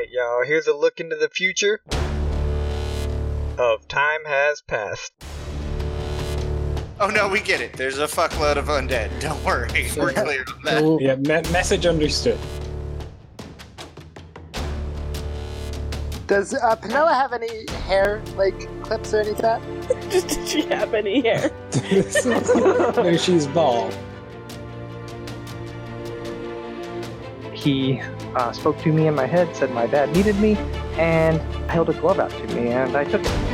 Alright, y'all, here's a look into the future of Time Has Passed. Oh no, we get it. There's a fuckload of undead. Don't worry, we're clear on that. Yeah, me- message understood. Does uh, Penella have any hair, like clips or any that? Did she have any hair? no, she's bald. He uh, spoke to me in my head, said my dad needed me, and held a glove out to me, and I took it.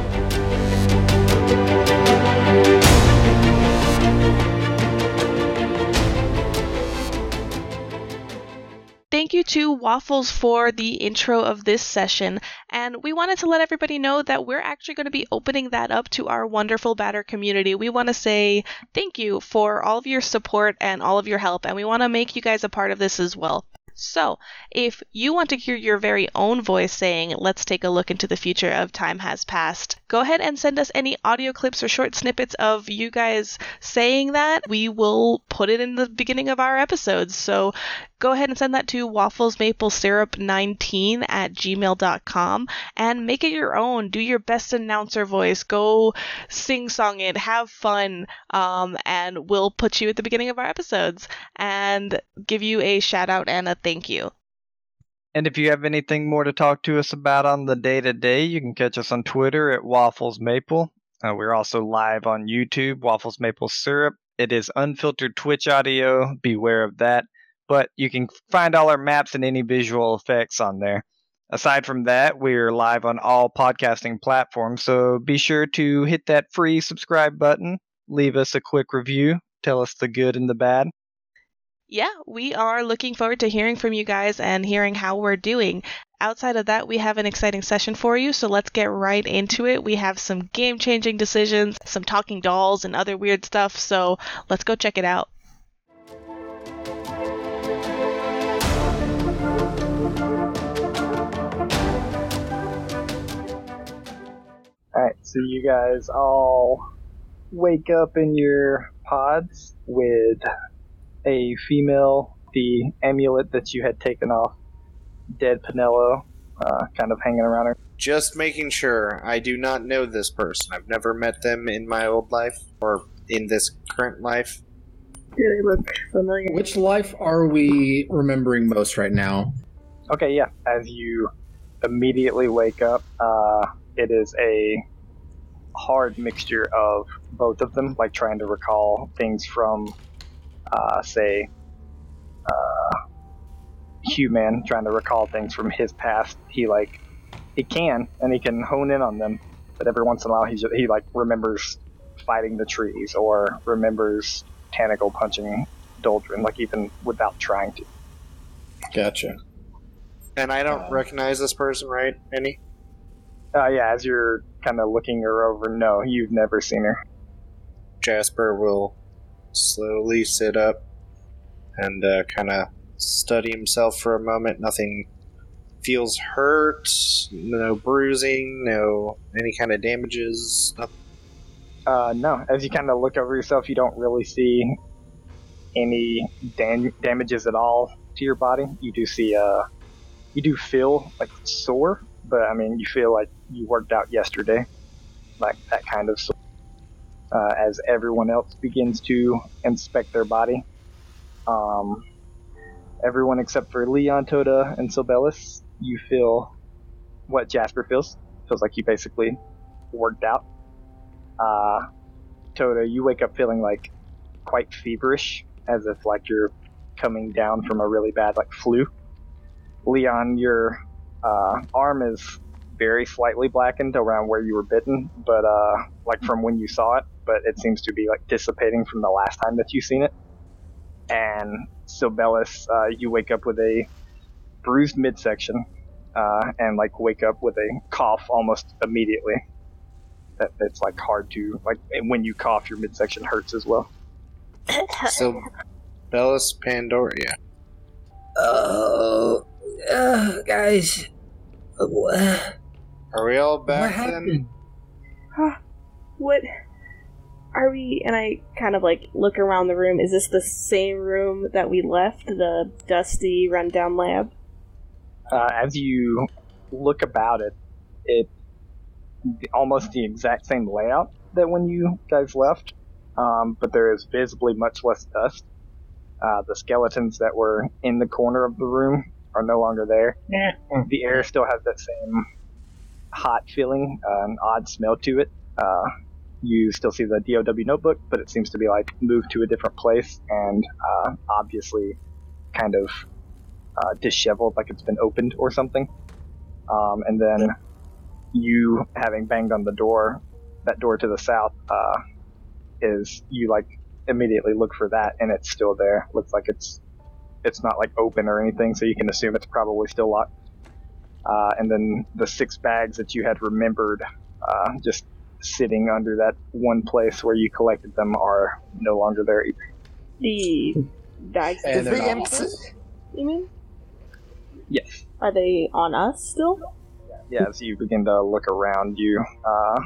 Thank you to Waffles for the intro of this session, and we wanted to let everybody know that we're actually going to be opening that up to our wonderful batter community. We want to say thank you for all of your support and all of your help, and we want to make you guys a part of this as well. So, if you want to hear your very own voice saying, let's take a look into the future of Time Has Passed, go ahead and send us any audio clips or short snippets of you guys saying that. We will put it in the beginning of our episodes. So, go ahead and send that to wafflesmaplesyrup19 at gmail.com and make it your own. Do your best announcer voice. Go sing song it. Have fun. Um, and we'll put you at the beginning of our episodes and give you a shout out and a thank you. And if you have anything more to talk to us about on the day to day, you can catch us on Twitter at Waffles Maple. Uh, we're also live on YouTube, Waffles Maple Syrup. It is unfiltered Twitch audio. Beware of that. But you can find all our maps and any visual effects on there. Aside from that, we're live on all podcasting platforms, so be sure to hit that free subscribe button, leave us a quick review, tell us the good and the bad. Yeah, we are looking forward to hearing from you guys and hearing how we're doing. Outside of that, we have an exciting session for you, so let's get right into it. We have some game changing decisions, some talking dolls, and other weird stuff, so let's go check it out. Alright, so you guys all wake up in your pods with a female, the amulet that you had taken off dead Pinello, uh, kind of hanging around her. Just making sure. I do not know this person. I've never met them in my old life or in this current life. Do they look familiar? Which life are we remembering most right now? Okay, yeah, as you immediately wake up, uh, it is a hard mixture of both of them, like trying to recall things from, uh, say, uh, Human, trying to recall things from his past. He like he can and he can hone in on them, but every once in a while he he like remembers fighting the trees or remembers Tanagle punching Doldrin, like even without trying to. Gotcha. And I don't Um, recognize this person, right? Any? Uh, yeah, as you're kind of looking her over, no, you've never seen her. Jasper will slowly sit up and uh, kind of study himself for a moment. Nothing feels hurt, no bruising, no any kind of damages. Uh, no, as you kind of look over yourself, you don't really see any dam- damages at all to your body. You do see, uh, you do feel like sore, but I mean, you feel like you worked out yesterday, like that kind of sore. Uh, as everyone else begins to inspect their body, um, everyone except for Leon, Toda, and Silbelis, you feel what Jasper feels. Feels like you basically worked out. Uh, Toda, you wake up feeling like quite feverish, as if like you're coming down from a really bad like flu. Leon, your uh, arm is very slightly blackened around where you were bitten, but uh, like from when you saw it, but it seems to be like dissipating from the last time that you've seen it. And Silbelis, uh, you wake up with a bruised midsection, uh, and like wake up with a cough almost immediately that it's like hard to like and when you cough your midsection hurts as well So, Bellis Pandoria. Oh, uh, guys. Uh, wha- Are we all what back then? happened? Huh? What are we? And I kind of like look around the room. Is this the same room that we left? The dusty, rundown lab? Uh, as you look about it, it almost the exact same layout that when you guys left, um, but there is visibly much less dust. Uh, the skeletons that were in the corner of the room are no longer there. Yeah. The air still has that same hot feeling, uh, an odd smell to it. Uh, you still see the DOW notebook, but it seems to be like moved to a different place and uh, obviously kind of uh, disheveled, like it's been opened or something. Um, and then you having banged on the door, that door to the south, uh, is you like immediately look for that and it's still there. Looks like it's it's not like open or anything, so you can assume it's probably still locked. Uh, and then the six bags that you had remembered, uh, just sitting under that one place where you collected them, are no longer there either. The bags. And Is they're the not imps- You mean? Yes. Are they on us still? Yeah. As you begin to look around you, uh,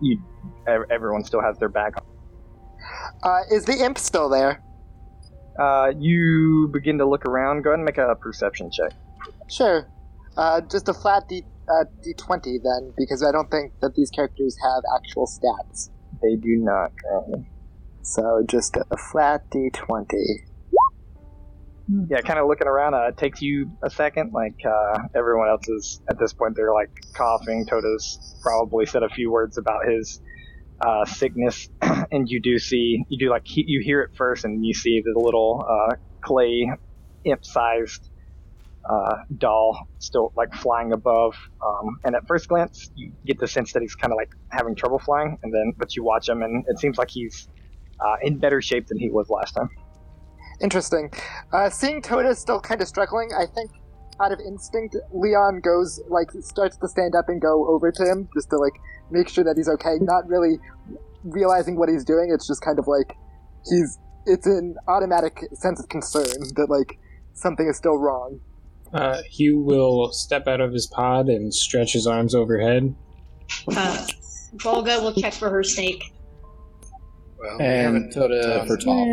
you everyone still has their bag. on. Uh, is the imp still there? Uh, you begin to look around. Go ahead and make a perception check. Sure. Uh, just a flat D uh, D20 then, because I don't think that these characters have actual stats. They do not currently. So just a flat D20. Yeah, kind of looking around. Uh, it takes you a second. Like uh, everyone else is at this point, they're like coughing. Toto's probably said a few words about his uh, sickness, and you do see, you do like he, you hear it first, and you see the little uh, clay imp-sized uh, doll still like flying above. Um, and at first glance, you get the sense that he's kind of like having trouble flying, and then but you watch him, and it seems like he's uh, in better shape than he was last time. Interesting. Uh, seeing Toda still kind of struggling, I think out of instinct, Leon goes, like, starts to stand up and go over to him just to, like, make sure that he's okay, not really realizing what he's doing. It's just kind of like he's, it's an automatic sense of concern that, like, something is still wrong. Uh, Hugh will step out of his pod and stretch his arms overhead. Uh, Volga will check for her snake. Well, we And haven't Toda done- for Tom.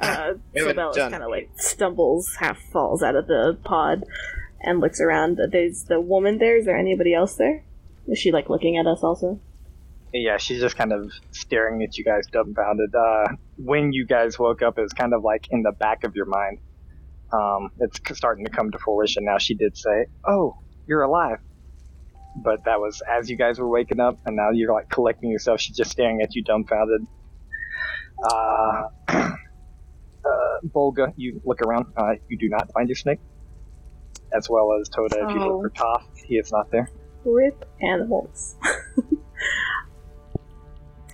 Uh, We haven't Sibella's done kind of like stumbles, half falls out of the pod, and looks around. There's the woman there. Is there anybody else there? Is she like looking at us also? Yeah, she's just kind of staring at you guys dumbfounded. Uh, when you guys woke up, it was kind of like in the back of your mind. Um, it's starting to come to fruition now. She did say, "Oh, you're alive," but that was as you guys were waking up, and now you're like collecting yourself. She's just staring at you dumbfounded. Uh, uh, Volga, you look around. Uh, you do not find your snake, as well as Toda. If you Oh. look for Toph, he is not there. Rip animals.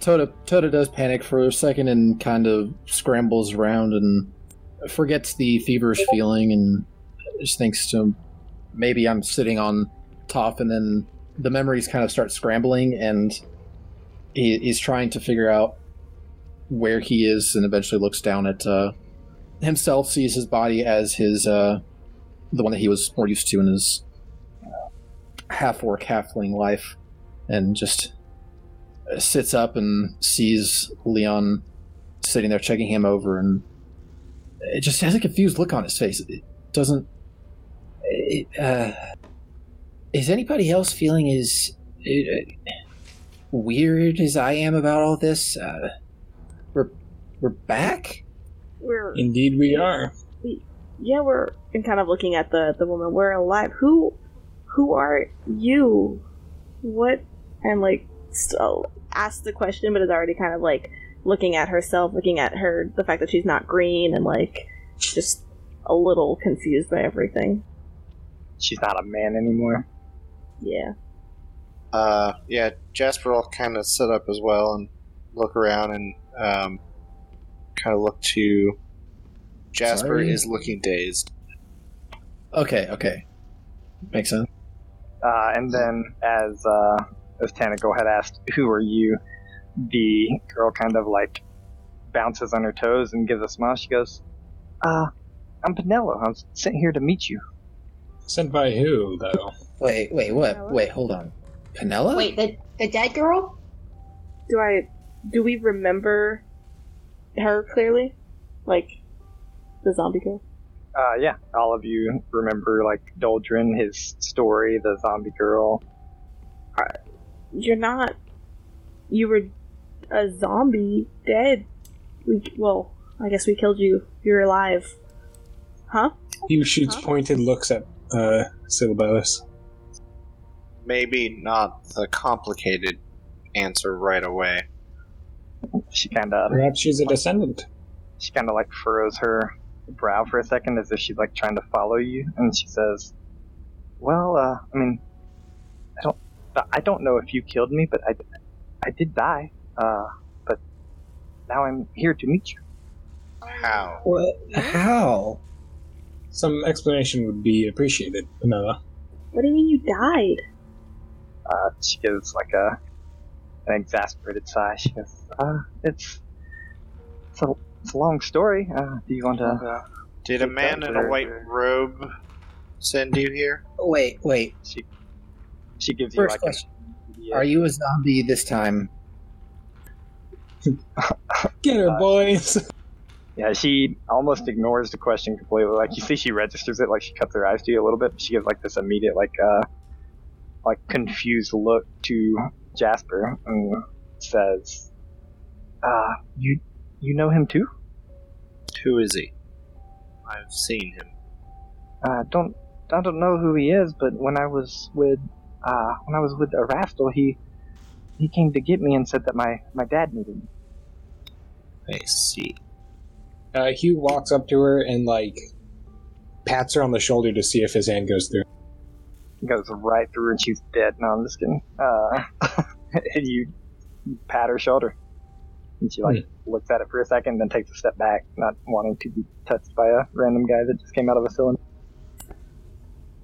Toda Toda does panic for a second and kind of scrambles around and forgets the feverish feeling and just thinks to maybe I'm sitting on top and then the memories kind of start scrambling and he, he's trying to figure out where he is and eventually looks down at uh, himself sees his body as his uh, the one that he was more used to in his half orc halfling life and just sits up and sees Leon sitting there checking him over, and it just has a confused look on his face. It doesn't. It, uh, is anybody else feeling as uh, weird as I am about all this? Uh, we're we're back. We're Indeed, we are. yeah, we're and kind of looking at the the woman. We're alive. Who who are you? What and like still ask the question, but is already kind of like looking at herself, looking at her the fact that she's not green and like just a little confused by everything. She's not a man anymore. Yeah. Uh, yeah, Jasper will kind of sit up as well and look around and um, kind of look to. Jasper Sorry. is looking dazed. Okay, okay, makes sense. Uh, and then, as uh, as Tanago had asked, "Who are you?" The girl kind of like bounces on her toes and gives a smile. She goes, "Uh, I'm Penelo. I'm sent here to meet you." Sent by who, though? Wait, wait, what? Wait, hold on. Penella? Wait, the the dead girl? Do I do we remember her clearly? Like the zombie girl? Uh, yeah, all of you remember like Doldrin, his story, the zombie girl. You're not. You were a zombie, dead. We well, I guess we killed you. You're alive, huh? He shoots Huh? pointed looks at uh, Syllabus. Maybe not the complicated answer right away. She kind of Perhaps she's a descendant. she kind of like furrows her brow for a second as if she's like trying to follow you, and she says, "Well, uh, I mean, I don't, I don't know if you killed me, but I, I did die. Uh, but now I'm here to meet you. How? What? How? Some explanation would be appreciated, Vanilla. What do you mean you died? Uh, she gives like a an exasperated sigh. She goes, "Uh, it's, it's a, it's a long story. Uh, do you want to?" Did a man in a white robe send you here? Wait, wait. She, she gives you First like question: a, Are you a zombie this time? Get her, boys! Yeah, she almost ignores the question completely. Like you see, she registers it, like she cuts her eyes to you a little bit. She gives like this immediate, like, uh, like confused look to Jasper and says, "Uh, you, you know him too? Who is he? I've seen him. Uh, don't, I don't know who he is, but when I was with, uh, when I was with Erastil, he, he came to get me and said that my my dad needed me. I see. Uh, Hugh walks up to her and, like, pats her on the shoulder to see if his hand goes through. goes right through and she's dead. No, I'm just kidding. Uh, and you pat her shoulder. And she like looks at it for a second, then takes a step back, not wanting to be touched by a random guy that just came out of a cylinder.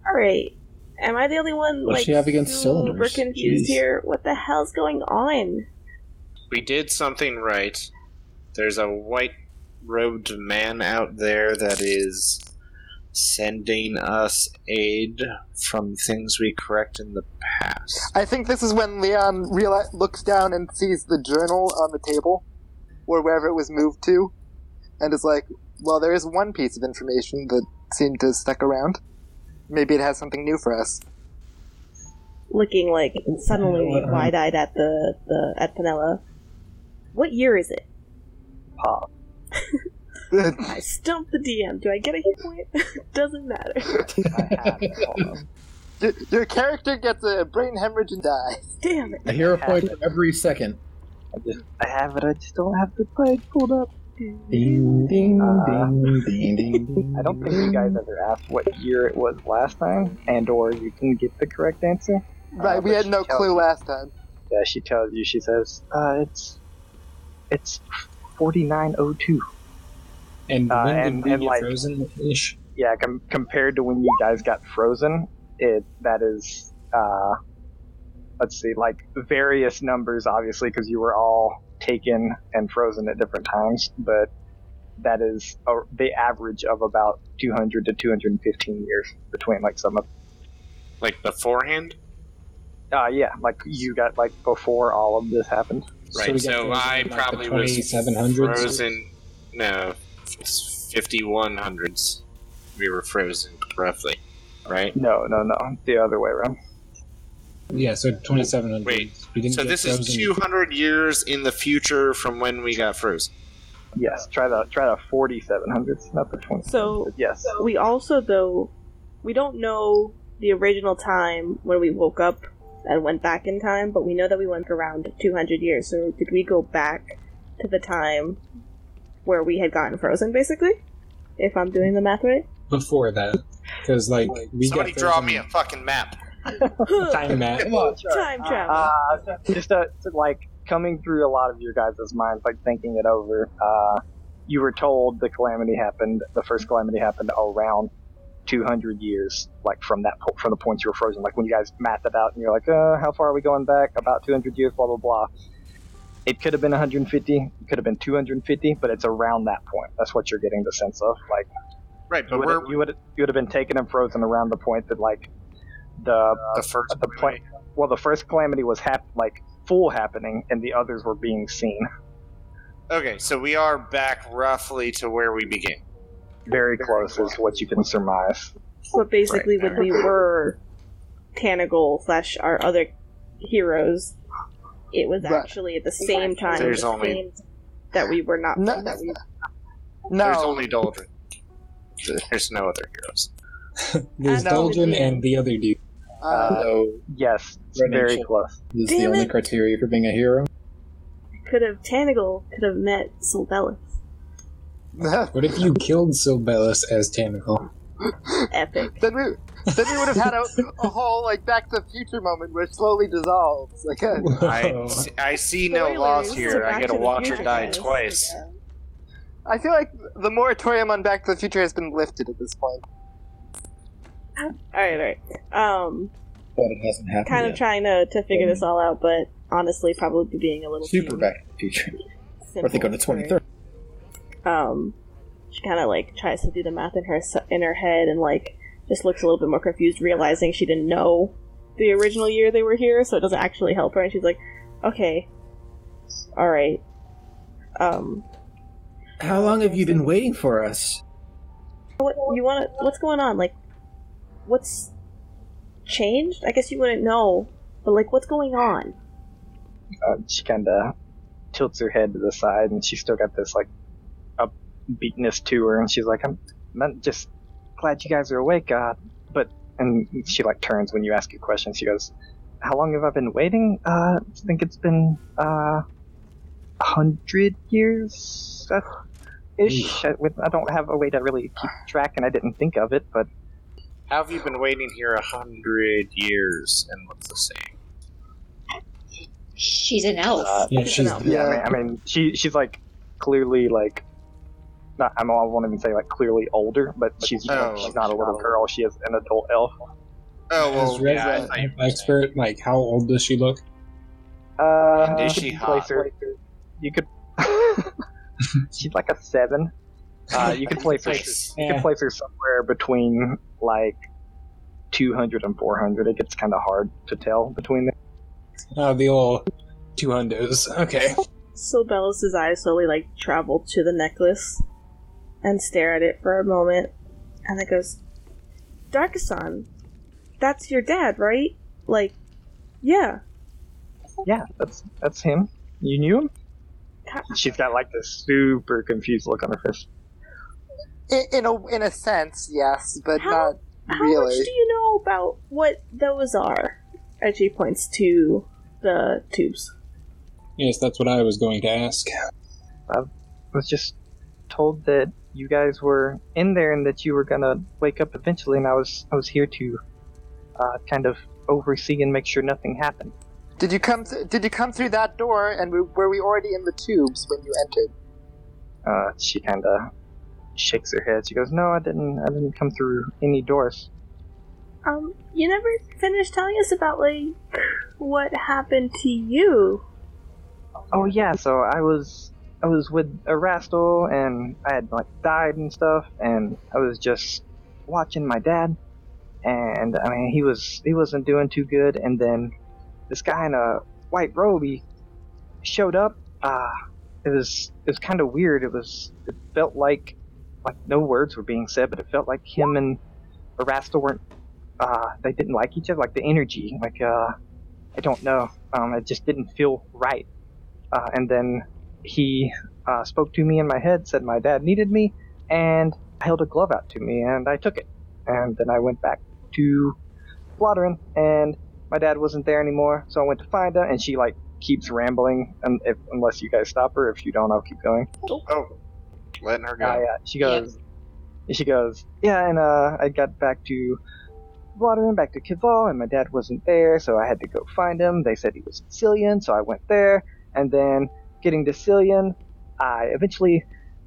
All right. Am I the only one What like she have against super cylinders? confused Jeez. here? What the hell's going on? We did something right. There's a white robed man out there that is sending us aid from things we correct in the past. I think this is when Leon reali- looks down and sees the journal on the table, or wherever it was moved to, and is like, "Well, there is one piece of information that seemed to stick around. Maybe it has something new for us." Looking like suddenly uh-huh. wide-eyed at the, the at Panella. What year is it? Pop. I stumped the DM. Do I get a hit point? Doesn't matter. I have it. Hold on. your, your character gets a brain hemorrhage and dies. Damn it. I hear A hero point every second. I just I have it. I just don't have the page pulled up. Ding, ding, Uh, ding, ding, ding, ding. I don't think you guys ever asked what year it was last time, and or you can get the correct answer. Right, Uh, we had no clue you- last time. Yeah, she tells you. She says, "Uh, it's it's forty nine oh two." And Uh, when and- did we and, get like- frozen-ish? yeah, com- compared to when you guys got frozen, it that is uh, let's see, like various numbers, obviously, because you were all taken and frozen at different times, but that is a, the average of about 200 to 215 years between like some of Like beforehand? uh yeah like you got like before all of this happened Right, we so, I like, probably was 2700s? frozen. No, it's 5100s. We were frozen, roughly. Right? no no no the other way around Yeah, so 2700. Wait, we didn't So this is 200 years in the future from when we got frozen. yes try the try the 4700s not the 20 So yes we also though we don't know the original time when we woke up and went back in time, but we know that we went around 200 years. So did we go back to the time where we had gotten frozen, basically? If I'm doing the math right. before that. Because, like, we Somebody got draw me a fucking map. time map. Come on. Time travel. Uh, just uh, to, like coming through a lot of your guys' minds, like thinking it over. Uh, you were told the calamity happened. The first calamity happened around 200 years, like from that po- from the point you were frozen. Like when you guys mapped it out, and you're like, uh, how far are we going back? About 200 years. Blah blah blah. It could have been 150. It could have been 250, but it's around that point. That's what you're getting the sense of. Like Right, you but would we're you would you would have been taken and frozen around the point that like the the first. the point well the first calamity was hap- like full happening and the others were being seen Okay, so we are back roughly to where we began. very close is what you can surmise. But basically, Right when we were Tanagal slash our other heroes, it was Right. actually at the same time There's the only- that we were not No. that we No, There's only Doldrin. There's no other heroes. There's Uh, Doldrin and the other dude. Uh, So Yes, very close. this is Damn the only it. criteria for being a hero. could have Tanagal could have met Sylvelis. What if you killed Sylvelis as Tanagal? Epic. then we then we would have had a, a whole like Back to the Future moment where it slowly dissolves. Like, uh, I, I see no Spoilers loss here. I get to to watch or die guys. twice. I feel like the moratorium on Back to the Future has been lifted at this point. All right, all right. Um, But it hasn't happened kind of yet. trying to to figure this all out, but honestly, probably being a little Super too Back to the Future. simple Or they go to 23rd. um she kind of like tries to do the math in her in her head and like just looks a little bit more confused realizing she didn't know the original year they were here so it doesn't actually help her and she's like okay all right um How long have you been waiting for us? what you want to what's going on like what's changed i guess you wouldn't know but like what's going on Uh, she kind of tilts her head to the side, and she's still got this like upbeatness to her, and she's like, "I'm, I'm just glad you guys are awake." Uh, but and she like turns when you ask a question. She goes, "How long have I been waiting?" Uh, I think it's been uh, a hundred years. Uh, ish. I, I don't have a way to really keep track, and I didn't think of it, but How have you been waiting here a hundred years and what's the same? She's an elf. Uh, Yeah, she's No. Yeah, I mean, I mean, she she's like clearly like not. I, mean, I won't even say like clearly older, but she's Oh, she's not a little girl. She is an adult elf. Oh As Red yeah, I Rat thought you Elf were saying- expert, like how old does she look? Uh, And is she hot? her. You could. she's like a seven. Uh, you can place her. Nice. You Yeah. could place her somewhere between like 200 and 400. It gets kind of hard to tell between them. Oh, the old two hundos. Okay. So Bellis's eyes slowly like travel to the necklace and stare at it for a moment, and then goes, "Darkasan, that's your dad, right? Like, yeah." Yeah, that's that's him. You knew him. She's got like this super confused look on her face. In, in a in a sense, yes, but How- not how really. much do you know about what those are? As she points to the tubes. Yes, that's what I was going to ask. I was just told that you guys were in there and that you were gonna wake up eventually, and I was I was here to uh, kind of oversee and make sure nothing happened. Did you come? Th- did you come through that door? And we, were we already in the tubes when you entered? Uh, she kind of shakes her head. She goes, "No, I didn't. I didn't come through any doors." Um, you never finished telling us about like what happened to you. Oh yeah, so I was I was with a Erastil and I had like died and stuff, and I was just watching my dad, and I mean he was he wasn't doing too good, and then this guy in a white robe he showed up. Uh, it was it was kind of weird. It was it felt like like no words were being said, but it felt like him and Erastil weren't uh they didn't like each other. Like the energy, like uh I don't know. Um, it just didn't feel right. Uh, and then he uh, spoke to me in my head, said my dad needed me, and held a glove out to me, and I took it. And then I went back to Blotterin, and my dad wasn't there anymore, so I went to find her, and she like keeps rambling, and if, unless you guys stop her, if you don't, I'll keep going. Oh, letting her go. Uh, yeah, she goes, she goes, yeah, and uh, I got back to Blotterin, back to Kival, and my dad wasn't there, so I had to go find him. They said he was in Cillian, so I went there, and then getting to Cillian, I eventually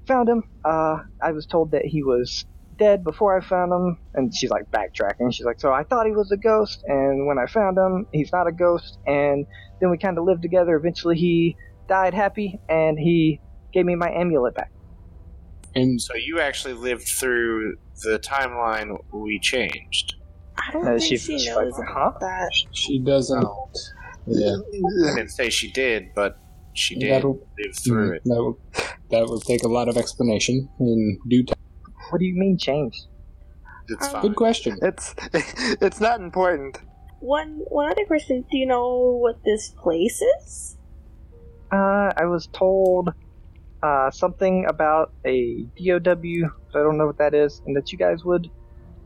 found him. Uh, I was told that he was dead before I found him, and she's like backtracking. She's like, so I thought he was a ghost, and when I found him, he's not a ghost, and then we kind of lived together. Eventually, he died happy, and he gave me my amulet back. And So you actually lived through the timeline we changed. I don't Uh, think she's- she she's knows like, huh? that. she doesn't. Yeah, I didn't say she did, but she did That'll- live through it. that would that would take a lot of explanation in due time. What do you mean changed? It's Um, fine. Good question. It's it's not important. One one other question. Do you know what this place is? Uh, I was told uh, something about a DOW. So I don't know what that is, and that you guys would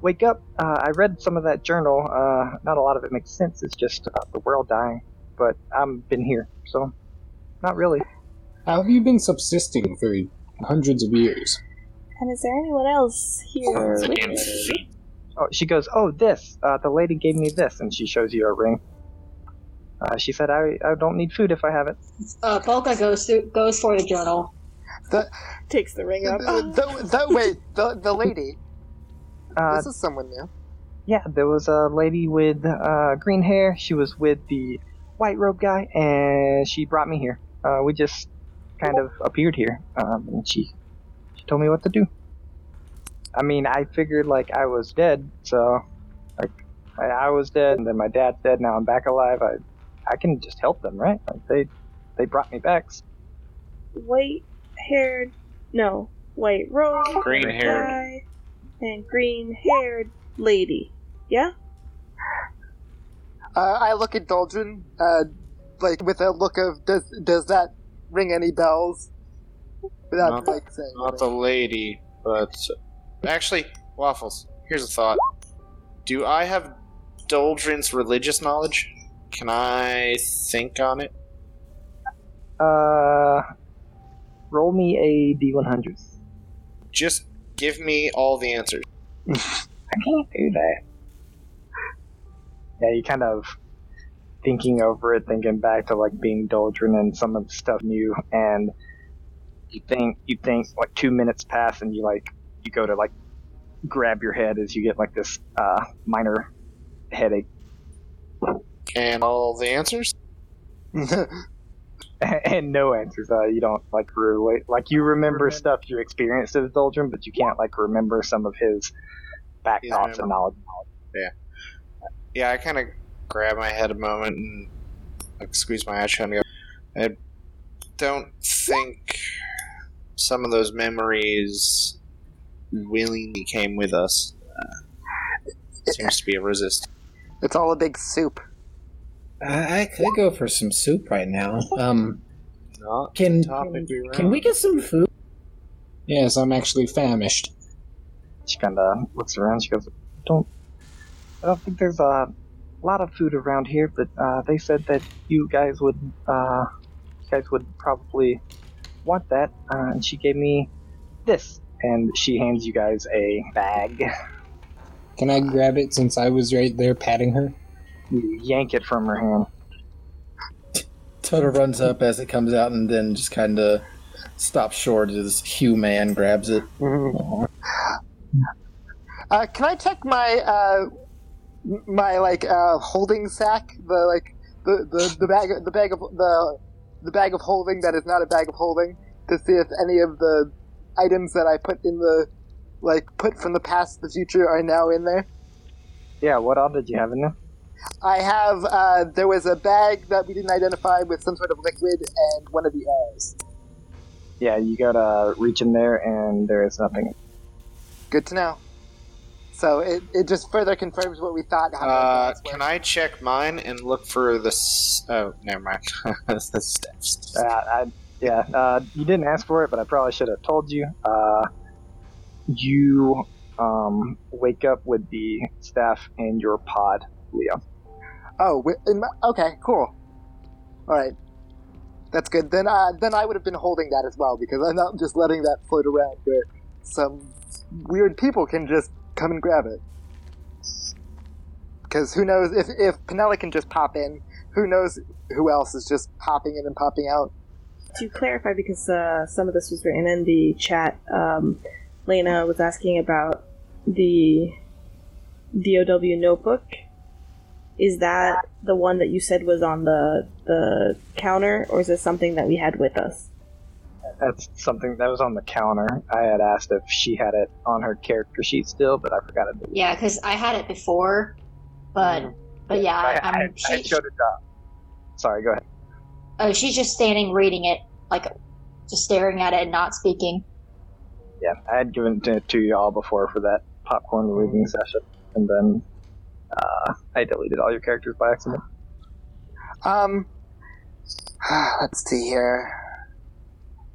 wake up. Uh, I read some of that journal. Uh, not a lot of it makes sense. It's just about the world dying. But I've been here, so not really. How have you been subsisting for hundreds of years? And is there anyone else here? Oh, she goes, "Oh, this. Uh, the lady gave me this," and she shows you a ring. Uh, she said, "I I don't need food if I have it." Uh, Volga goes through, goes for the journal. Takes the ring The, up. the, the, wait, the the lady. Uh, this is someone new. Yeah, there was a lady with uh, green hair. She was with the white robe guy, and she brought me here. Uh, we just kind of appeared here, um, and she she told me what to do. I mean, I figured like I was dead, so like I, I was dead, and then my dad's dead. Now I'm back alive. I I can just help them, right? Like they they brought me back. White haired, no, white robe, Green-haired. and green haired lady. Yeah. Uh, I look at Doldrin, uh, like with a look of does does that ring any bells? Without Not- like saying. Not the lady, but actually, waffles. Here's a thought: Do I have Doldrin's religious knowledge? Can I think on it? Uh, roll me a d100. Just give me all the answers. I can't do that. Yeah, you kind of thinking over it, thinking back to like being Doldrin and some of the stuff new, and you think you think like two minutes pass, and you like you go to like grab your head as you get like this uh, minor headache, And all the answers? and no answers. Uh, you don't like relate like you remember stuff you experienced as Doldrin, but you can't like remember some of his back His thoughts and knowledge. Yeah, yeah, I kind of grab my head a moment and like squeeze my eyes shut and go. I don't think some of those memories willingly came with us. Uh, seems to be a resist. It's all a big soup. I, I could go for some soup right now. Um, Not can the topic we can we get some food? Yes, I'm actually famished. She kind of looks around. She goes, "Don't, I don't think there's a lot of food around here, but uh, they said that you guys would, uh, you guys would probably want that." Uh, and she gave me this, and she hands you guys a bag. Can I grab it since I was right there patting her? You yank it from her hand. Toto runs up as it comes out and then just kind of stops short as Hugh Man grabs it. Aw. Uh, can I check my uh, my like uh, holding sack? The like the, the, the bag the bag of the the bag of holding that is not a bag of holding to see if any of the items that I put in the like put from the past to the future are now in there. Yeah, what all did you have in there? I have uh, there was a bag that we didn't identify with some sort of liquid and one of the arrows. Yeah, you gotta reach in there, and there is nothing. Good to know. So it, it just further confirms what we thought. how Uh, can I check mine and look for the? S- oh, never mind. The steps. Uh, I, yeah, uh, you didn't ask for it, but I probably should have told you. Uh, you um, wake up with the staff in your pod, Leo. Oh, my, okay, cool. All right, that's good. Then, uh, then I would have been holding that as well because I'm not just letting that float around where some weird people can just come and grab it. Because who knows if if Pinella can just pop in? Who knows who else is just popping in and popping out? To clarify, because uh, some of this was written in the chat, um, Lena was asking about the DOW notebook. Is that the one that you said was on the the counter, or is it something that we had with us? That's something that was on the counter. I had asked if she had it on her character sheet still, but I forgot to it. Yeah, because I had it before, but mm-hmm. but yeah, I, I, I, I'm, I she, showed it up. Sorry, go ahead. Oh, she's just standing reading it, like just staring at it and not speaking. Yeah, I had given it to y'all before for that popcorn reading session, and then uh, I deleted all your characters by accident. Um, let's see here.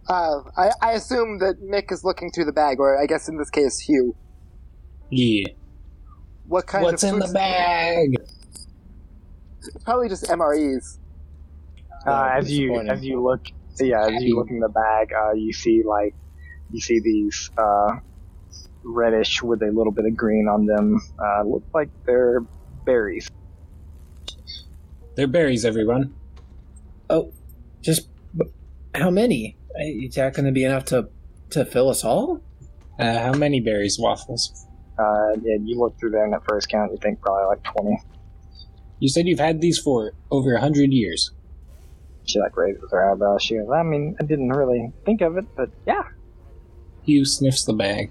Uh, I, I assume that Mick is looking through the bag, or I guess in this case, Hugh. Yeah. What kind What's of in the bag? It's probably just MREs. Uh, as you as you look, yeah, as you look in the bag, uh, you see like you see these uh, reddish with a little bit of green on them. Uh, look like they're berries. They're berries, everyone. Oh, just how many? Is that going to be enough to to fill us all? Uh, how many berries, Waffles? Uh, yeah, you look through there and at first count, you think probably like twenty. You said you've had these for over a hundred years. She like raises her eyebrows. She goes, "I mean, I didn't really think of it, but yeah, Hugh sniffs the bag.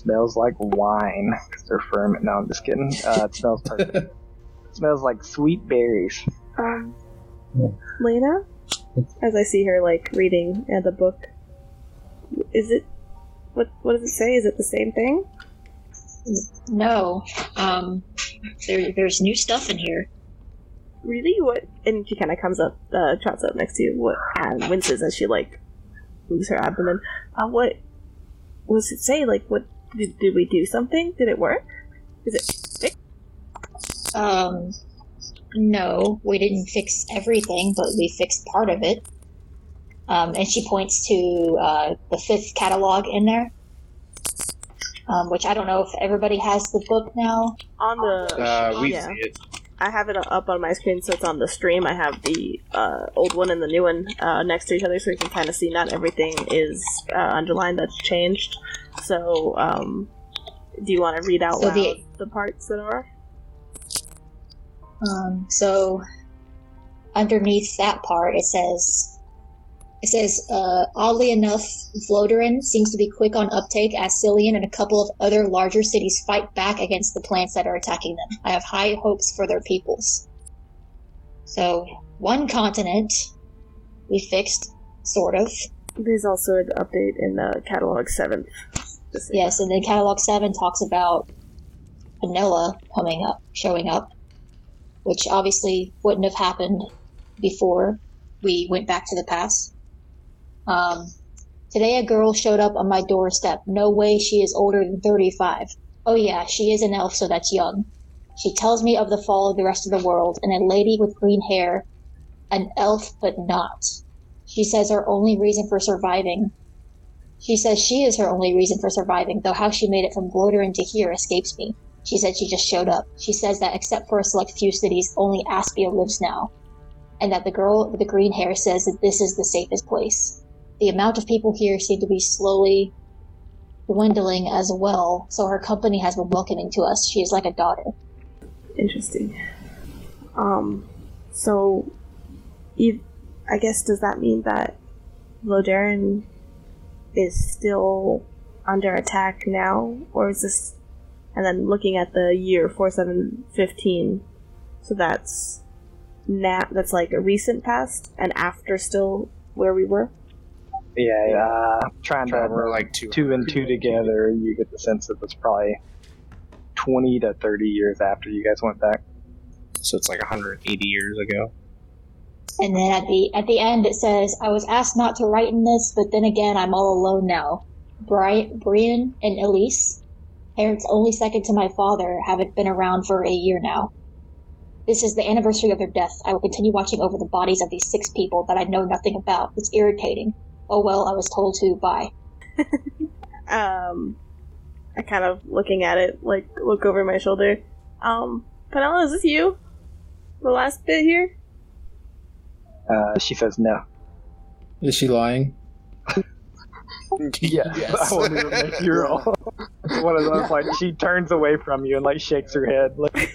Smells like wine because they're ferment. No, I'm just kidding. Uh, it smells perfect. it smells like sweet berries. Um, Yeah. Lena, as I see her like reading uh, the book, is it what? What does it say? Is it the same thing? No. Um, there, there's new stuff in here. Really? What? And she kind of comes up, uh, trots up next to you, what, and winces as she like moves her abdomen. Uh, what? What does it say? Like, what? Did, did we do something? Did it work? Is it fixed? Um, no, we didn't fix everything, but we fixed part of it. Um, and she points to uh, the fifth catalog in there, um, which I don't know if everybody has the book now. on the? Uh, we yeah. see it. I have it up on my screen, so it's on the stream. I have the uh, old one and the new one uh, next to each other, so you can kind of see not everything is uh, underlined that's changed. So, um, do you want to read out So loud the- the parts that are? Um, so underneath that part, it says, it says, uh, oddly enough, Vloderin seems to be quick on uptake as Cillian and a couple of other larger cities fight back against the plants that are attacking them. I have high hopes for their peoples. So, one continent we fixed, sort of. There's also an update in the catalog. Just so you Yes, and then Catalog 7 talks about Vanilla coming up, showing up, which obviously wouldn't have happened before we went back to the past. Um, today a girl showed up on my doorstep. No way she is older than 35. Oh yeah, she is an elf, so that's young. She tells me of the fall of the rest of the world, and a lady with green hair, an elf but not. She says her only reason for surviving she says she is her only reason for surviving, though how she made it from Bloderin to here escapes me. She said she just showed up. She says that except for a select few cities, only Aspia lives now. And that the girl with the green hair says that this is the safest place. The amount of people here seem to be slowly dwindling as well, so her company has been welcoming to us. She is like a daughter. Interesting. Um, so, ev- I guess does that mean that Lodarin is still under attack now, or is this? And then looking at the year four seven fifteen, so that's now that's like a recent past and after still where we were. Yeah, uh, trying to Trying to like two. two and two together, you get the sense that it's probably twenty to thirty years after you guys went back. So it's like 180 years ago. And then at the at the end it says, "I was asked not to write in this, but then again, I'm all alone now. Bri- Brian and Elise, parents only second to my father, haven't been around for a year now. This is the anniversary of their death. I will continue watching over the bodies of these six people that I know nothing about. It's irritating. Oh well, I was told to. Bye." Um, I kind of looking at it, like look over my shoulder. Um, Panella, is this you? The last bit here? Uh, she says no. Is she lying? Yes, I won't even make you roll. One of those like she turns away from you and like shakes her head. Like,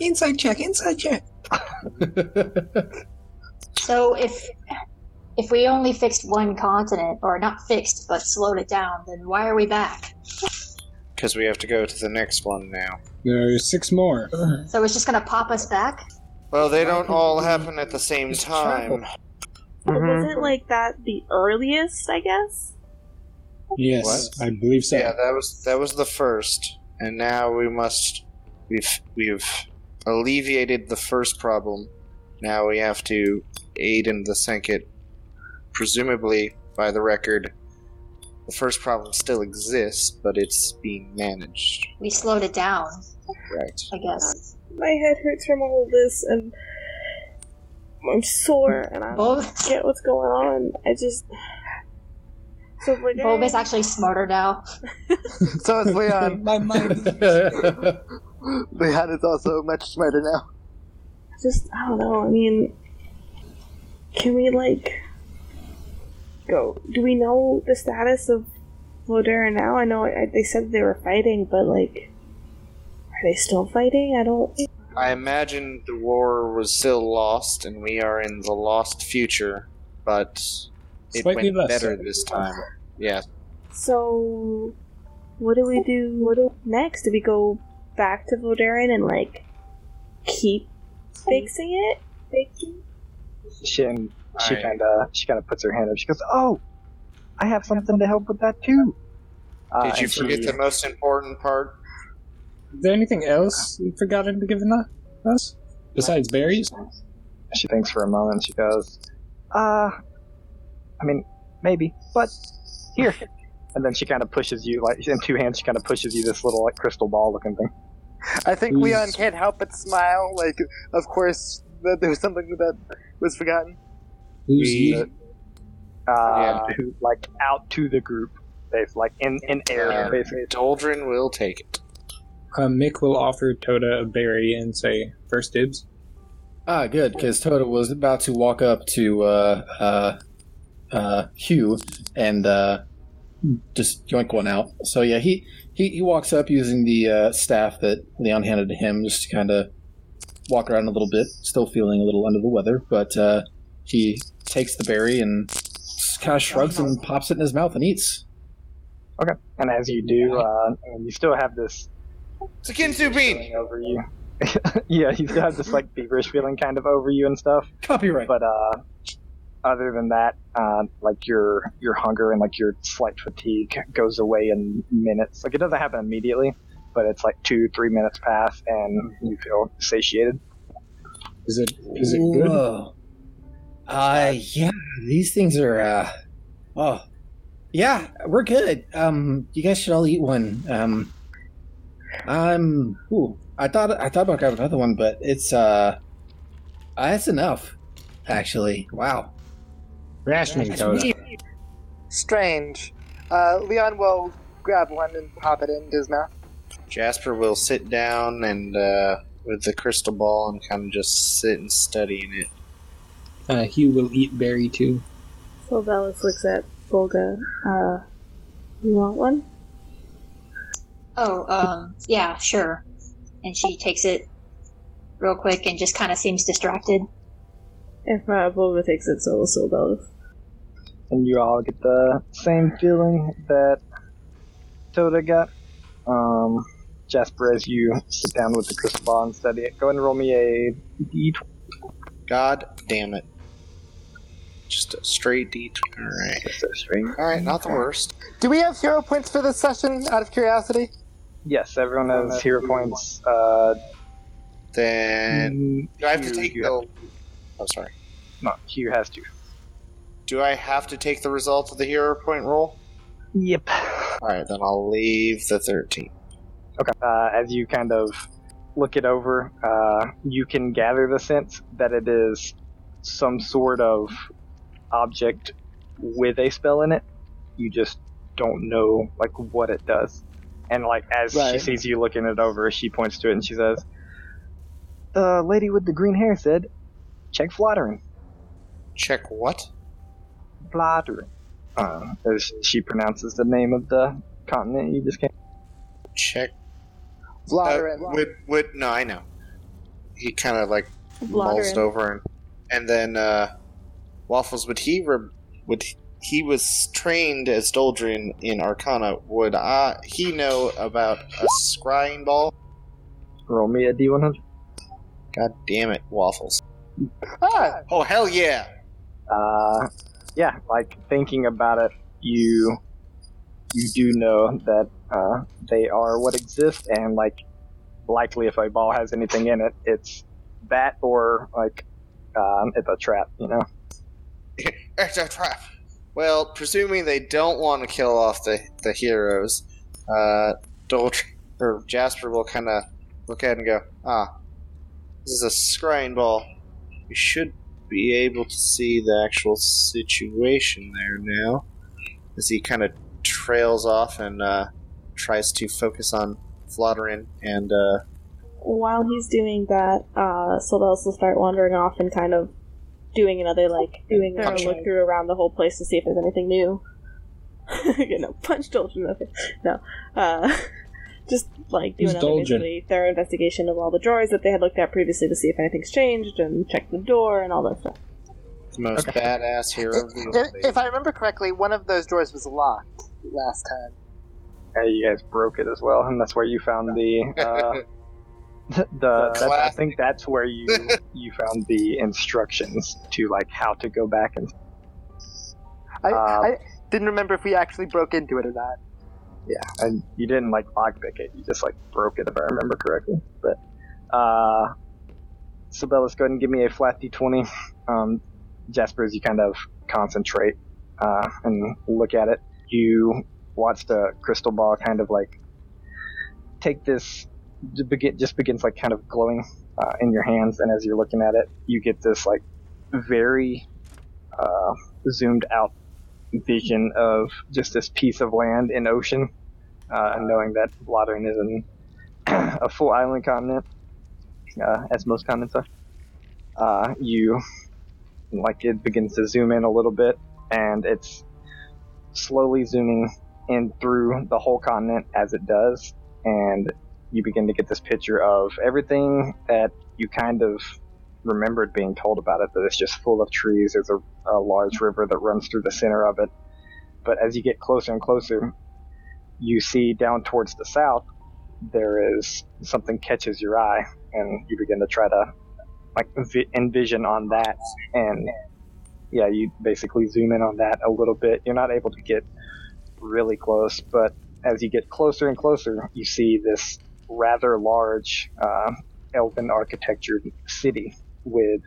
Insight check, insight check. So if if we only fixed one continent, or not fixed, but slowed it down, then why are we back? Because we have to go to the next one now. There's six more. So it's just gonna pop us back? Well, they don't all happen at the same Just time. travel. Mhm. Wasn't like that the earliest? I guess. Yes, I believe so. Yeah, that was that was the first, and now we must we've we've alleviated the first problem. Now we have to aid in the second. Presumably, by the record, the first problem still exists, but it's being managed. We slowed it down, Right. I guess. My head hurts from all of this, and I'm sore, and I Bo- don't get what's going on. I just. So like, Bob is actually smarter now. So is Leon. My mind. Leon is also much smarter now. just I don't know. I mean, can we like go? Do we know the status of Lodera now? I know I, they said they were fighting, but like, are they still fighting? I don't. I imagine the war was still lost, and we are in the lost future, but it Slightly went less. better this time. Yeah. So, what do we do? What do next? Do we go back to Vodarin and like keep fixing it? Fixing? She and she Alright. kind of she kind of puts her hand up. She goes, "Oh, I have something to help with that too." Uh, Did you and she- forget the most important part? Is there anything else you've forgotten to give enough us besides berries? She thinks for a moment. She goes, "Uh, I mean, maybe, but here." And then she kind of pushes you, like in two hands. She kind of pushes you this little like crystal ball looking thing. I think Leon can't help but smile. Like, of course, that there was something that was forgotten. Who's We- ye? Uh, Yeah. who like out to the group, basically, like in in air, Yeah. basically. Doldrin will take it. Uh, Mick will offer Toda a berry and say, first dibs. Ah, good, because Toda was about to walk up to uh, uh, uh, Hugh and uh, just yoink one out. So yeah, he, he, he walks up using the uh, staff that Leon handed to him, just to kind of walk around a little bit, still feeling a little under the weather, but uh, he takes the berry and kind of shrugs and pops it in his mouth and eats. Okay. And as you do, uh, and you still have this It's a Senzu bean! over you. yeah, you still have this like feverish feeling kind of over you and stuff. Copyright. But uh, other than that, uh, like your your hunger and like your slight fatigue goes away in minutes. Like it doesn't happen immediately, but it's like two three minutes pass and you feel satiated. Is it is it good? Whoa. Uh, yeah, these things are, uh, oh, yeah, we're good. Um, you guys should all eat one. Um, I'm, ooh, I thought, I thought about grabbing another one, but it's, uh, uh that's enough, actually. Wow. Rationing That's Strange. Uh, Leon will grab one and pop it into his mouth. Jasper will sit down and, uh, with the crystal ball and kind of just sit and study in it. Uh, Hugh will eat berry too. So Velas looks at Volga. Uh, you want one? Oh, um, yeah, sure. And she takes it real quick and just kind of seems distracted. If uh, Volga takes it, so will so And you all get the same feeling that Toda got. Um, Jasper, as you sit down with the crystal ball and study it, go ahead and roll me a d20. God damn it. Just a straight D. Alright. Just a string. Alright, not the worst. Do we have hero points for this session, out of curiosity? Yes, everyone has hero points. Uh, Then. Do I have to take you the. Oh, sorry. no, Hugh has to. Do I have to take the result of the hero point roll? Yep. Alright, then I'll leave the 13. Okay. Uh, as you kind of look it over, uh, you can gather the sense that it is some sort of object with a spell in it. You just don't know like what it does. And like as she sees you looking it over, she points to it and she says, "The lady with the green hair said, check flattering, Check what? flattering." Uh, as she pronounces the name of the continent you just came. Check. Uh, would, would, no, I know. He kind of like mulls over and, and then, uh, Waffles, would he, re- would he, he was trained as Doldrin in Arcana, would I, he know about a scrying ball? Roll me a d100. God damn it, Waffles. ah! Oh, hell yeah! uh, yeah, like thinking about it, you you do know that uh, they are what exist, and like likely if a ball has anything in it, it's that or like um, it's a trap. You know. It's a trap. Well, presuming they don't want to kill off the, the heroes, uh, Dolch or Jasper will kind of look at it and go, ah, this is a scrying ball. We should be able to see the actual situation there now. As he kind of trails off and uh, tries to focus on Flodderin and uh, While he's doing that, uh, Sylvelis will start wandering off and kind of doing another like doing a Punch. look through around the whole place to see if there's anything new. you know, punch Dolgen in the face. No, uh, just like do Who's another Dolgen? basically thorough investigation of all the drawers that they had looked at previously to see if anything's changed and check the door and all that stuff. the most badass hero of the If, if I remember correctly, one of those drawers was locked last time. Uh, you guys broke it as well, and that's where you found the. Uh, the that's, I think that's where you you found the instructions to like how to go back and I, Um, I didn't remember if we actually broke into it or not. yeah, and you didn't like lockpick it. You just like broke it if I remember correctly. But uh, Sabella's go ahead and give me a flat d20. Um, Jasper, as you kind of concentrate uh, and look at it, you watch the crystal ball kind of like take this begin just begins like kind of glowing uh, in your hands, and as you're looking at it, you get this like very uh, zoomed out vision of just this piece of land in ocean, uh, and knowing that Blottering is an, a full island continent, uh, as most continents are. Uh, you like it begins to zoom in a little bit, and it's slowly zooming in through the whole continent as it does, and you begin to get this picture of everything that you kind of remembered being told about it that it's just full of trees. There's a, a large river that runs through the center of it. But as you get closer and closer, you see down towards the south, there is something catches your eye, and you begin to try to like envision on that. And yeah, you basically zoom in on that a little bit. You're not able to get really close, but as you get closer and closer, you see this rather large uh, elven architectured city with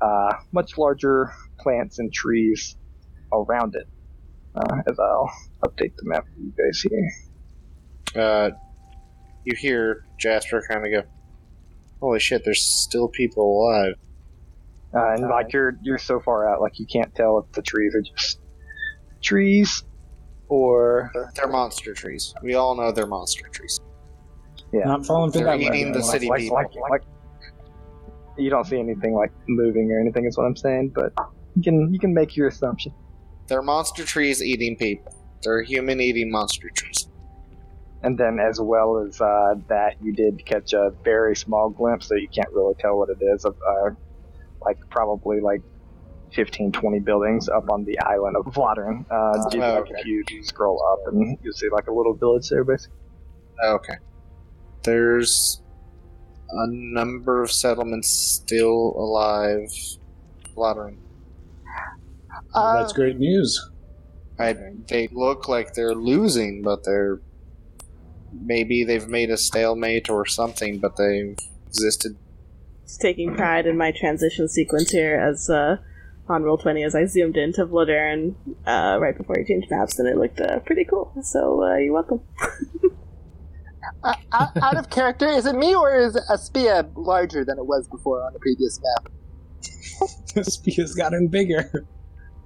uh, much larger plants and trees around it. Uh, as I'll update the map for you guys here. uh, you hear Jasper kind of go, "Holy shit! There's still people alive." Uh, and like you're you're so far out, like you can't tell if the trees are just trees or They're, they're monster trees. We all know they're monster trees. yeah. Not falling through They're that eating web. the Like- city like, people. like, like you don't see anything like moving or anything is what I'm saying, but you can you can make your assumption. They're monster trees eating people. They're human eating monster trees. And then as well as uh, that, you did catch a very small glimpse, so you can't really tell what it is of uh, like probably like 15, 20 buildings up on the island of Vladarin. Uh, just, Oh, like okay. if you scroll up and you'll see like a little village there, basically. Okay. There's a number of settlements still alive. Flattering. Well, Uh, that's great news. I, they look like they're losing, but they're maybe they've made a stalemate or something, but they've existed. Just taking pride in my transition sequence here as uh, on Roll20 as I zoomed into Vladaren uh, right before he changed maps, and it looked uh, pretty cool. So uh, you're welcome. uh, out, out of character, is it me or is Aspia larger than it was before on the previous map? This has gotten bigger.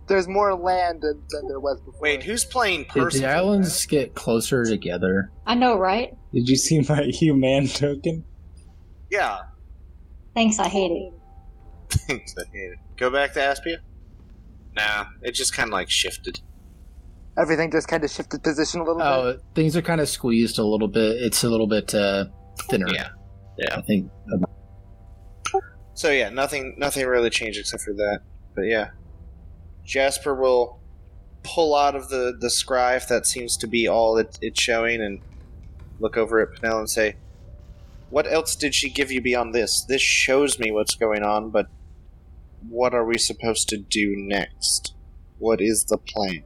There's more land than, than there was before. Wait, who's playing Did Percival? the islands get closer together? I know, right? Did you see my human token? Yeah. Thanks, I hate it. Go back to Aspia? Nah, it just kind of like shifted. Everything just kind of shifted position a little bit. Oh, things are kind of squeezed a little bit. It's a little bit uh, thinner. Yeah. Yeah. I think. So yeah, nothing nothing really changed except for that. But yeah. Jasper will pull out of the, the scry if that seems to be all it, it's showing and look over at Penel and say, What else did she give you beyond this? This shows me what's going on, but what are we supposed to do next? What is the plan?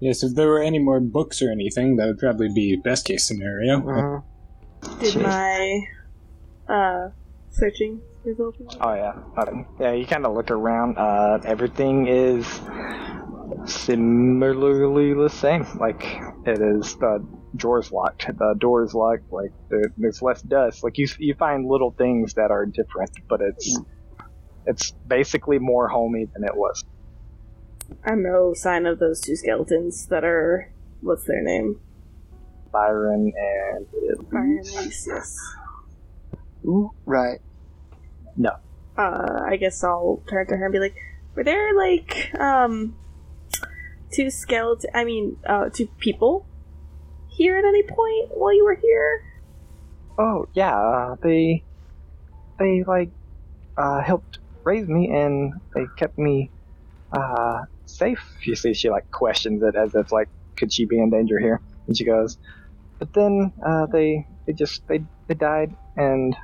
Yes, if there were any more books or anything, that would probably be best case scenario. Mhm. Did my uh searching result? Oh yeah, okay. yeah. You kind of look around. Uh, everything is similarly the same. Like it is the drawers locked, the doors locked. Like there, there's less dust. Like you you find little things that are different, but it's it's basically more homey than it was. And no sign of those two skeletons that are what's their name? Byron and Byron and Reese, yes. Right. No. Uh, I guess I'll turn to her and be like, "Were there like um two skeleton? I mean, uh, two people here at any point while you were here?" Oh yeah, uh, they they like uh, helped raise me and they kept me uh, safe. You see, she like questions it as if like, could she be in danger here? And she goes, but then uh, they they just they they died and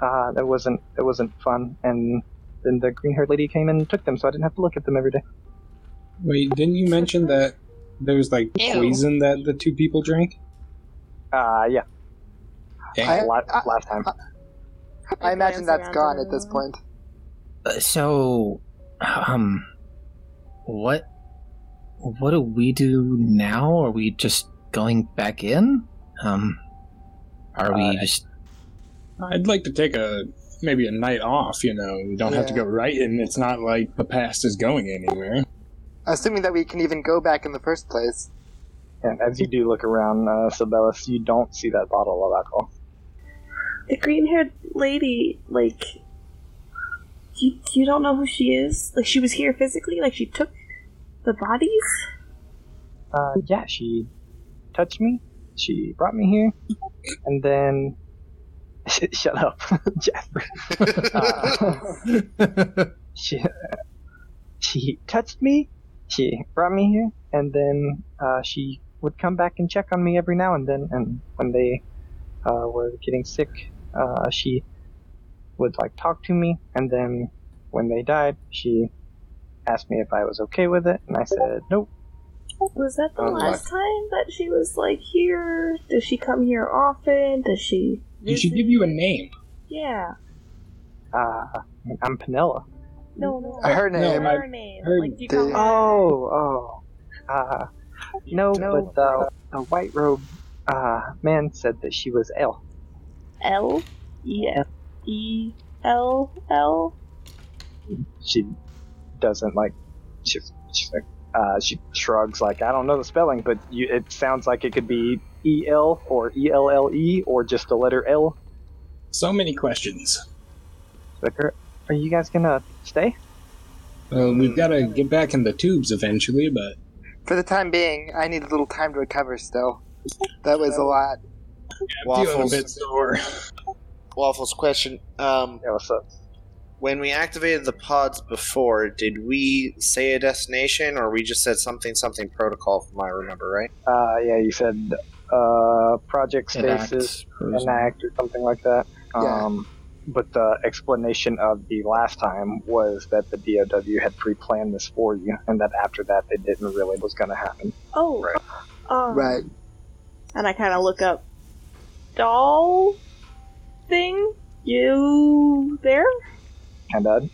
uh, it wasn't it wasn't fun. And then the green haired lady came and took them, so I didn't have to look at them every day. Wait, didn't you mention that there was like Ew. poison that the two people drank? Uh, yeah, I- la- I- last time. I imagine that's gone at this point. Uh, So, um, what, what do we do now? Are we just going back in? Um, are we Uh, just? I'd like to take a maybe a night off. You know, we don't have to go right and It's not like the past is going anywhere. Assuming that we can even go back in the first place. And as you do look around, uh, Sibelius, you don't see that bottle of alcohol. The green-haired lady, like, you you don't know who she is? Like, she was here physically? Like, she took the bodies? Uh, yeah, she touched me. She brought me here, and then shut up, Jasper. Uh, she she touched me. She brought me here, and then uh, she would come back and check on me every now and then. And when they uh, were getting sick, uh, she would like talk to me, and then when they died, she asked me if I was okay with it, and I said nope. Was that the Oh, last time that she was, like, here? Does she come here often? Does she. Did she give you a name? Yeah. Uh, I'm Penella. No, no. I heard her name. I- her name. her- like, do you call her. Oh, oh. Uh, no, but uh, the white robe uh, man said that she was L. L? E F E L L? She doesn't like. She, she, uh, she shrugs like I don't know the spelling, but you, it sounds like it could be E L or E L L E or just the letter L. So many questions. Like, are, are you guys gonna stay? Well, we've got to get back in the tubes eventually, but For the time being, I need a little time to recover still. That was a lot. feeling a Waffles. bit sore. Waffles question. Um, Yeah, what's up? when we activated the pods before, did we say a destination, or we just said something something protocol? From what I remember, right? Uh, yeah, you said uh, Project Stasis. Enact. enact or something like that. Yeah. Um, but the explanation of the last time was that the DOW had pre-planned this for you, and that after that they didn't really was going to happen. Oh. Right. Um, Right. And I kind of look up. Doll thing? You there? Kind of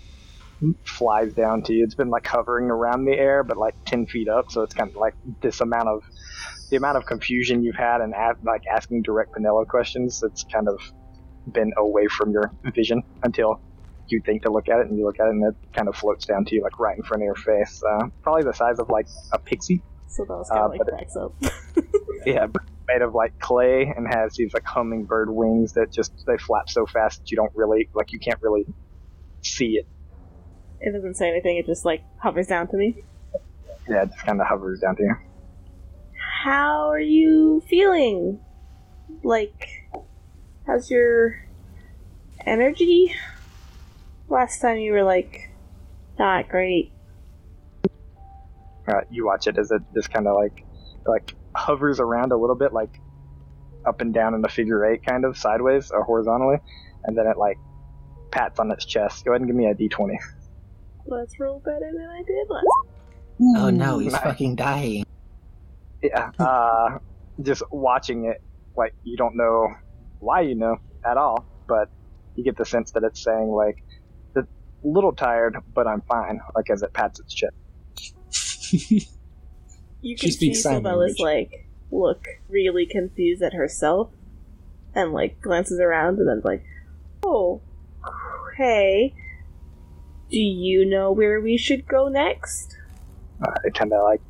flies down to you. It's been like hovering around the air, but like ten feet up, so it's kind of like this amount of the amount of confusion you've had and a- like asking direct vanilla questions. It's kind of been away from your vision until you think to look at it, and you look at it, and it kind of floats down to you like right in front of your face. Uh, probably the size of like a pixie. So that was kind Uh, of like but it- cracks up. Yeah, but made of like clay and has these like hummingbird wings that just they flap so fast that you don't really like you can't really see it. it doesn't say anything, it just like hovers down to me. Yeah, it just kind of hovers down to you. How are you feeling? Like, how's your energy? Last time you were like, not great. Uh, you watch it as it just kind of like like hovers around a little bit, like up and down in a figure eight, kind of sideways or horizontally, and then it like pats on its chest. Go ahead and give me a d20. Let's roll better than I did last. Oh no, he's Nice. fucking dying. Yeah. Uh, just watching it, like you don't know why you know at all, but you get the sense that it's saying like, "a little tired, but I'm fine." Like as it pats its chest. You can see speaks sign Silvella's like look really confused at herself, and like glances around and then like, oh, hey, do you know where we should go next? Uh, it kind of like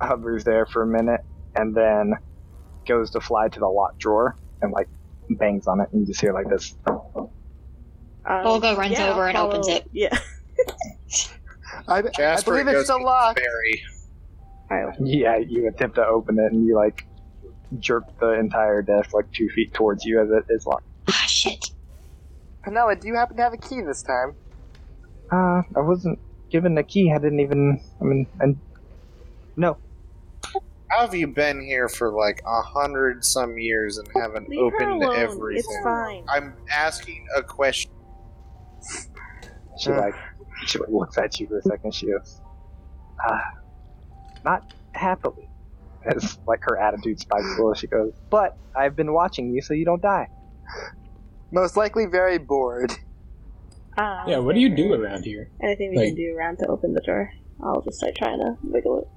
hovers there for a minute and then goes to fly to the locked drawer and like bangs on it, and you just hear like this. Um, Olga runs yeah, over and I'll opens it. Yeah. I, I believe it's goes still locked. Barry. I- Yeah, you attempt to open it and you like jerk the entire desk like two feet towards you as it is locked. Ah, shit. Penella, do you happen to have a key this time? Uh, I wasn't given the key. I didn't even. I mean, and no. How have you been here for like a hundred some years and haven't Leave her opened alone. everything? It's fine. I'm asking a question. She like she like looks at you for a second. She goes, ah, not happily. As like her attitude spikes a little, she goes, "But I've been watching you, so you don't die." Most likely very bored. Ah, Yeah, what do you do around here? Anything we Like- can do around to open the door. I'll just start trying to wiggle it.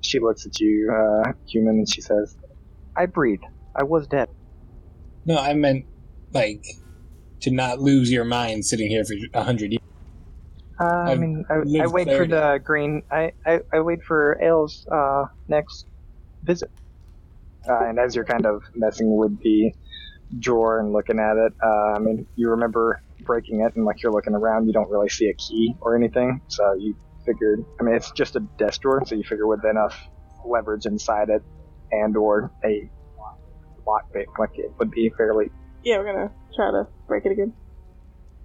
She looks at you, uh, human, and she says, "I breathe. I was dead." No, I meant like to not lose your mind sitting here for a hundred years. Uh, I I've mean, I, I lived wait for the green. I, I, I wait for Aile's uh, next visit. Uh, and as you're kind of messing with the drawer and looking at it, uh, I mean, you remember breaking it, and like you're looking around, you don't really see a key or anything. So you figured, I mean, it's just a desk drawer, so you figure with enough leverage inside it, and or a lockpick, like it would be fairly Yeah, we're gonna try to break it again.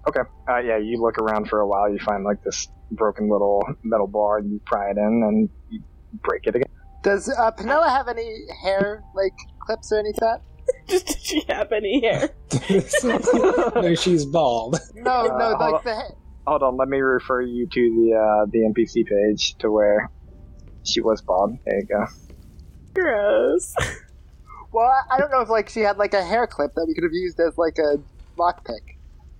Okay. Uh, yeah, you look around for a while. You find like this broken little metal bar. And you pry it in and you break it again. Does uh, Penella have any hair, like, clips or any of that? Just did she have any hair? no, she's bald. No, no, Uh, hold like the hair. Hold on. Let me refer you to the uh, the NPC page to where she was bald. There you go. Gross. Well, I, I don't know if, like, she had, like, a hair clip that we could have used as, like, a lockpick.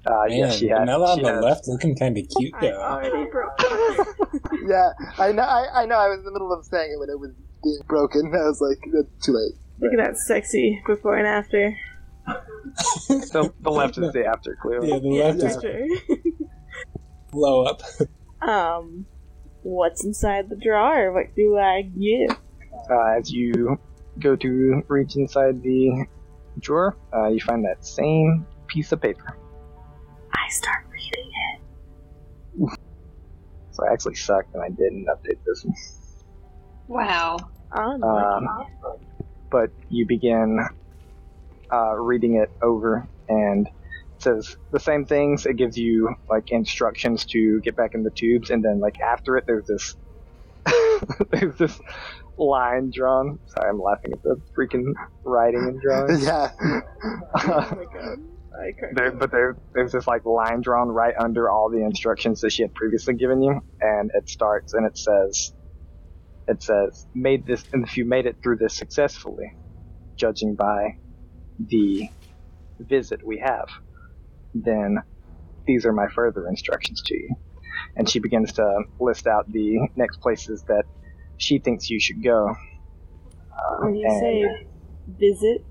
Uh, Man, yeah, she had. Vanilla on she the had- left looking kind of cute I though. already broke. Yeah, I know, I, I know, I was in the middle of saying it when it was being broken. I was like, "That's too late. Look at that sexy before and after. the, the left is the after clearly. Yeah, the left Yeah, is sure. low up. Um, what's inside the drawer? What do I get? Uh, as you go to reach inside the drawer, uh, you find that same piece of paper. I start reading it. So I actually sucked and I didn't update this one. Wow. Um, but you begin uh, reading it over and it says the same things. It gives you like instructions to get back in the tubes, and then like after it, there's this there's this line drawn. Sorry, I'm laughing at the freaking writing and drawing. Yeah. oh my god. I cracked There, but there, there's this like line drawn right under all the instructions that she had previously given you, and it starts and it says, it says, made this, and if you made it through this successfully, judging by the visit we have, then these are my further instructions to you. And she begins to list out the next places that she thinks you should go. Uh, When you and, say visit,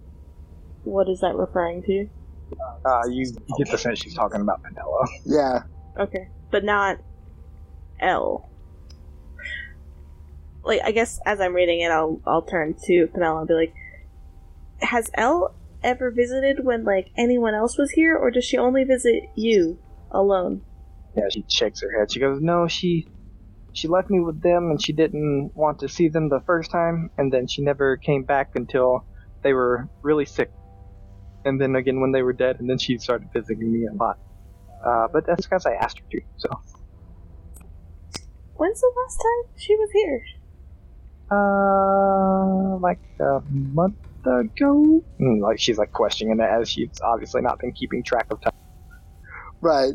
what is that referring to? Uh, you get the sense she's talking about Pinello. Yeah. Okay, but not L. Like, I guess as I'm reading it, I'll I'll turn to Penella and be like, "Has L ever visited when like anyone else was here, or does she only visit you alone?" Yeah, she shakes her head. She goes, "No, she she left me with them, and she didn't want to see them the first time, and then she never came back until they were really sick, and then again when they were dead, and then she started visiting me a lot. Uh, but that's because I asked her to. So, When's the last time she was here? uh, like a month ago. Mm, like she's like questioning it as she's obviously not been keeping track of time. Right.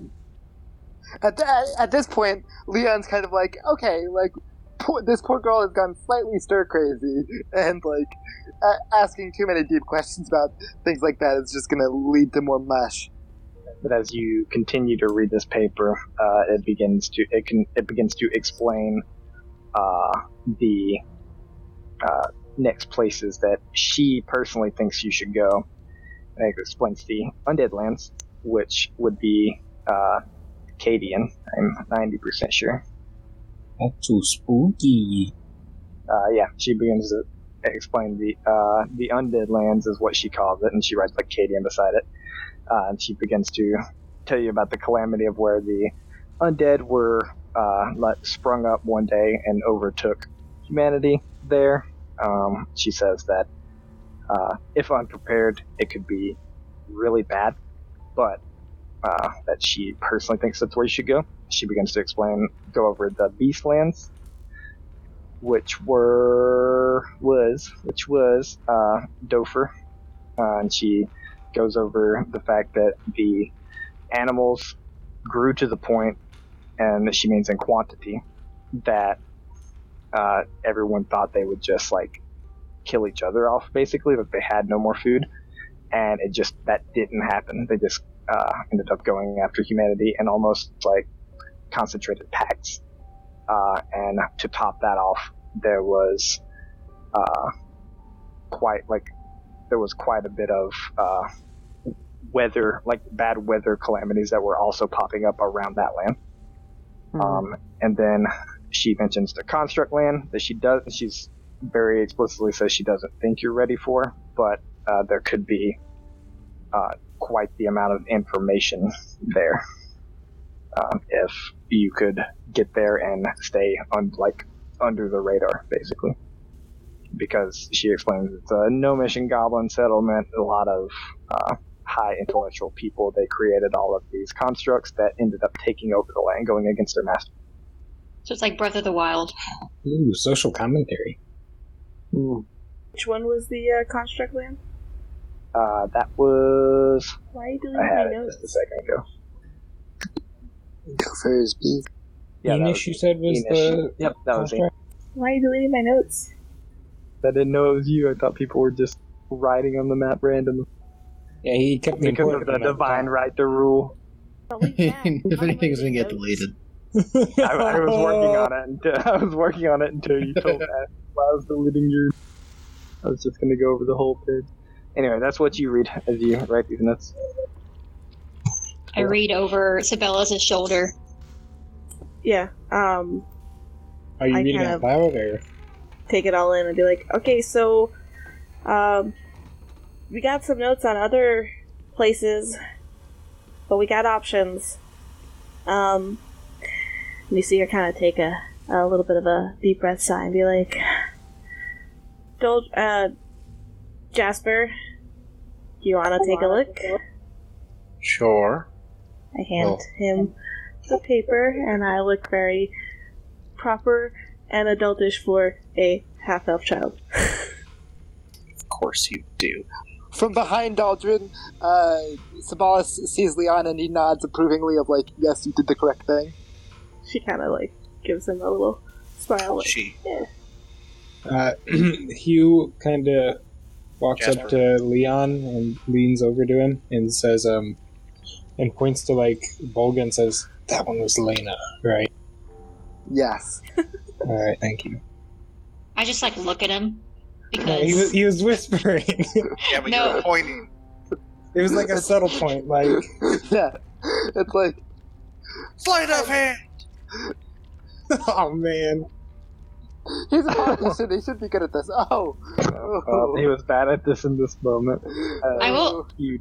At, th- at this point, Leon's kind of like, okay, like poor, this poor girl has gone slightly stir crazy, and like a- asking too many deep questions about things like that is just going to lead to more mush. But as you continue to read this paper, uh, it begins to it can it begins to explain uh, the uh, next places that she personally thinks you should go. And it explains the undead lands, which would be uh, Cadian. I'm ninety percent sure. Too spooky. Uh, yeah, she begins to explain the uh, the undead lands is what she calls it, and she writes like Cadian beside it. Uh, and she begins to tell you about the calamity of where the undead were uh, let, sprung up one day and overtook humanity there. Um, she says that uh, if unprepared, it could be really bad, but uh, that she personally thinks that's where you should go. She begins to explain, go over the Beastlands, which were was which was uh, Dofer, uh, and she goes over the fact that the animals grew to the point, and she means in quantity, that uh, everyone thought they would just like kill each other off, basically, that they had no more food, and it just that didn't happen. They just uh, ended up going after humanity and almost like concentrated packs. Uh, and to top that off, there was uh, quite like there was quite a bit of uh, weather, like bad weather calamities that were also popping up around that land. Um, and then she mentions the construct land that she does. She's very explicitly says she doesn't think you're ready for, but uh, there could be uh, quite the amount of information there um, if you could get there and stay on like under the radar, basically. Because she explains it's a no mission goblin settlement, a lot of uh, high intellectual people. They created all of these constructs that ended up taking over the land, going against their master. So it's like Breath of the Wild. Ooh, social commentary. Which one was the uh, construct land? Uh, that was. Why are you deleting I had my it notes? just a second ago. Dofer's beef. Yeah, that Enish, was you said was Enish. the Yep, that was it. Why are you deleting my notes? I didn't know it was you. I thought people were just writing on the map randomly. Yeah, he kept me Because of the divine right to rule. if anything's gonna get deleted. I, I was working on it until I was working on it until you told me while I was deleting your. I was just gonna go over the whole page. Anyway, that's what you read as you write these notes. I read over Sabella's shoulder. Yeah. Um. Are you I reading out loud or? take it all in and be like, okay, so um, we got some notes on other places, but we got options. Um, and you see her kind of take a, a little bit of a deep breath sigh and be like, Dol- uh, Jasper, do you want to take a look? Sure. I hand Oh. him the paper, and I look very proper and adultish for a half elf child. Of course you do. From behind Aldrin, uh, Sabalas sees Leon and he nods approvingly of like, yes, you did the correct thing. She kind of like gives him a little smile. Like, She. yeah. Uh, Hugh kind of walks up to Leon and leans over to him and says, um, and points to like Volga and says, "That one was Lena, right?" Yes. All right, thank you. I just like look at him No, because he was he was whispering. Yeah, but No. you're pointing. it was like a subtle point, like yeah. It's like, Sleight of hand. oh man. He's a politician, he should be good at this. Oh. Uh, he was bad at this in this moment. Uh, I will. You,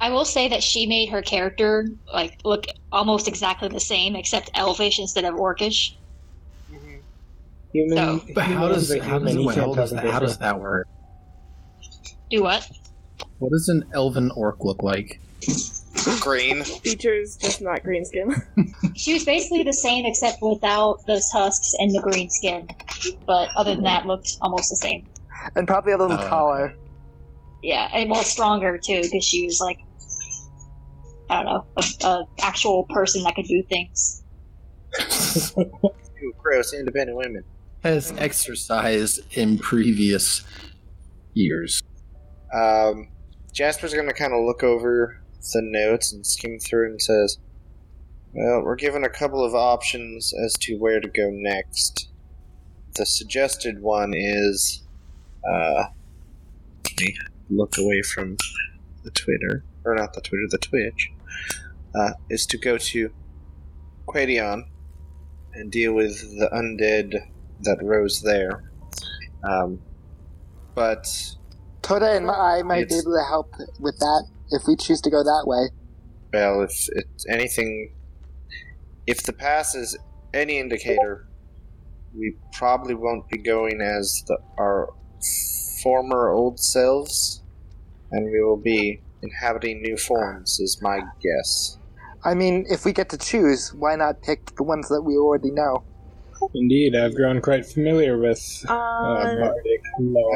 I will say that she made her character like look almost exactly the same, except elvish instead of orcish. Human, So- But how human's does a how does, human, how does that, how does that work? Do what? What does an elven orc look like? Green. Features just not green skin. She was basically the same except without those husks and the green skin. But other than that, looked almost the same. And probably a little Oh. taller. Yeah, and well, stronger too because she was like I don't know, a, a actual person that could do things. Ooh, gross, independent women. Has exercised in previous years. Um, Jasper's gonna kind of look over the notes and skim through and says, Well, we're given a couple of options as to where to go next. The suggested one is, uh, let me look away from the Twitter, or not the Twitter, the Twitch, uh, is to go to Quadion and deal with the undead that rose there. Um, but Toda and I might be able to help with that if we choose to go that way. Well, if it's anything, if the pass is any indicator, we probably won't be going as the, our former old selves, and we will be inhabiting new forms, is my guess. I mean, if we get to choose, why not pick the ones that we already know? Indeed, I've grown quite familiar with uh, Uh,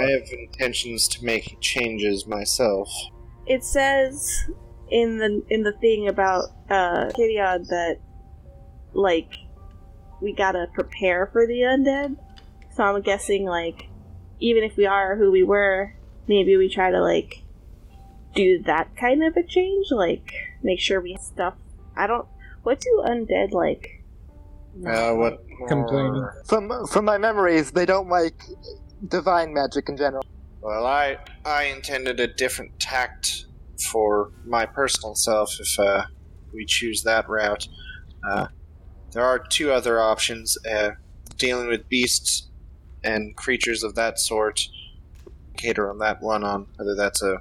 I have intentions to make changes myself. It says in the in the thing about uh Kidion that like we gotta prepare for the undead. So I'm guessing like even if we are who we were, maybe we try to like do that kind of a change, like make sure we have stuff. I don't. What do undead like? Uh, what? Complaining. From from my memories, they don't like divine magic in general. Well, I I intended a different tact for my personal self if uh, we choose that route. Uh, there are two other options: uh, dealing with beasts and creatures of that sort. Cater on that one on whether that's a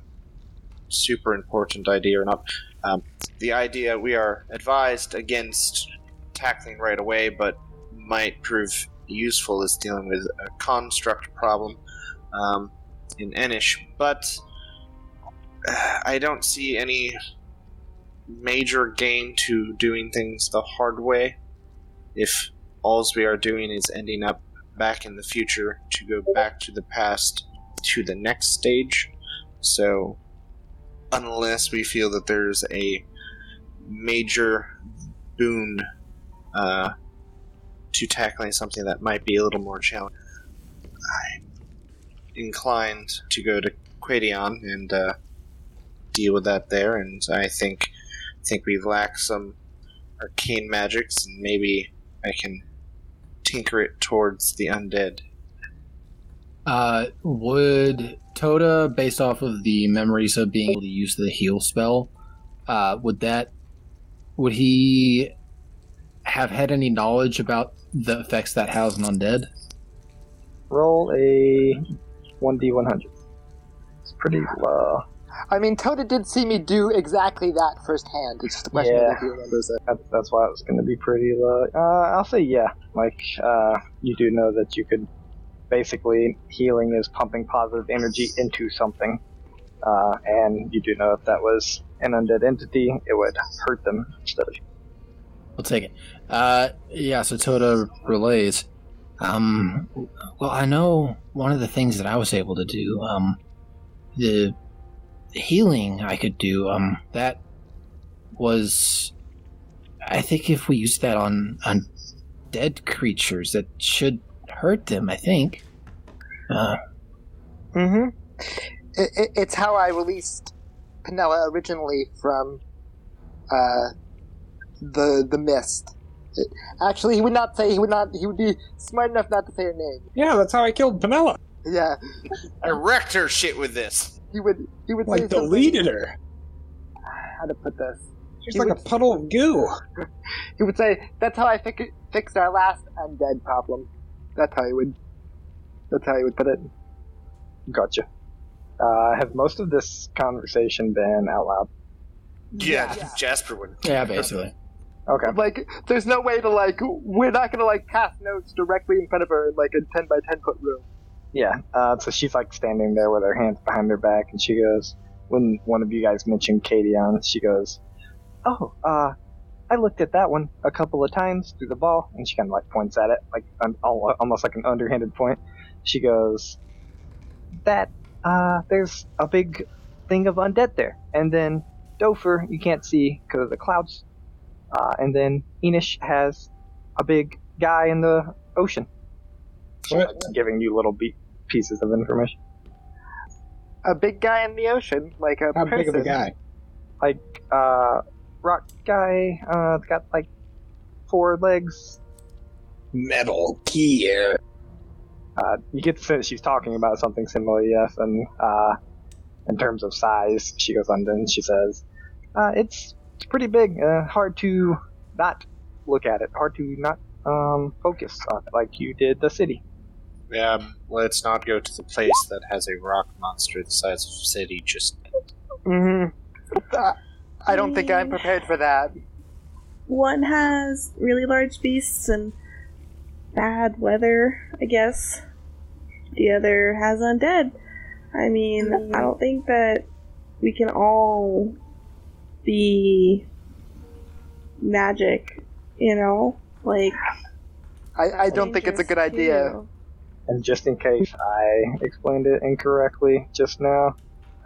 super important idea or not. Um, the idea we are advised against tackling right away, but might prove useful is dealing with a construct problem. Um, in Enish, but uh, I don't see any major gain to doing things the hard way if alls we are doing is ending up back in the future to go back to the past to the next stage. So, unless we feel that there's a major boon uh, to tackling something that might be a little more challenging, I'm inclined to go to Quadion and uh, deal with that there. And I think think we lack some arcane magics, and maybe I can tinker it towards the undead. Uh, would Toda, based off of the memories of being able to use the heal spell, uh, would that would he have had any knowledge about the effects that has on undead? Roll a 1d100. It's pretty low. I mean, Toda did see me do exactly that firsthand. It's just a question Yeah. of if he remembers it. That, that's why it was going to be pretty low. Uh, I'll say yeah. Like, uh, you do know that you could. Basically, healing is pumping positive energy into something. Uh, and you do know if that was an undead entity, it would hurt them instead of. I'll take it. Uh, yeah. So Toda relays. Um, well, I know one of the things that I was able to do. Um, the healing I could do. Um, that was. I think if we use that on on dead creatures, that should hurt them. I think. Uh, Mm-hmm. It, it, it's how I released Penella originally from uh, the the mist. It, actually, he would not say. He would not. He would be smart enough not to say her name. Yeah, that's how I killed Penella. Yeah, I wrecked her shit with this. he would. He would say Like something- deleted her. How to put this? She's He like would- a puddle of goo. He would say, "That's how I fi- fixed our last undead problem." That's how he would. That's how he would put it. Gotcha. Uh, has most of this conversation been out loud? Yeah, Jasper would. yeah, basically. Okay. Like, there's no way to like. We're not gonna like cast notes directly in front of her in like a ten by ten foot room. Yeah. Uh, so she's like standing there with her hands behind her back, and she goes, when one of you guys mentioned Cadion, she goes, "Oh, uh, I looked at that one a couple of times through the ball," and she kind of like points at it, like un- almost like an underhanded point. She goes, "That, uh, there's a big thing of undead there, and then Dofer, you can't see because of the clouds. Uh, and then Enish has a big guy in the ocean. What? giving you little be- pieces of information. A big guy in the ocean, like a How big of a guy? Like, uh, rock guy, uh, it's got like four legs. Metal Gear. Uh, you get the sense she's talking about something similar, yes. And uh, in terms of size, she goes on and she says, uh, "It's it's pretty big. Uh, hard to not look at it. Hard to not um, focus on it like you did the city." Yeah, let's not go to the place that has a rock monster the size of a city. Just Mm-hmm. I don't think I'm prepared for that. One has really large beasts and bad weather, I guess. The other has undead. I mean, I don't think that we can all be magic, you know? Like, I, I don't think it's a good idea. too. And just in case I explained it incorrectly just now,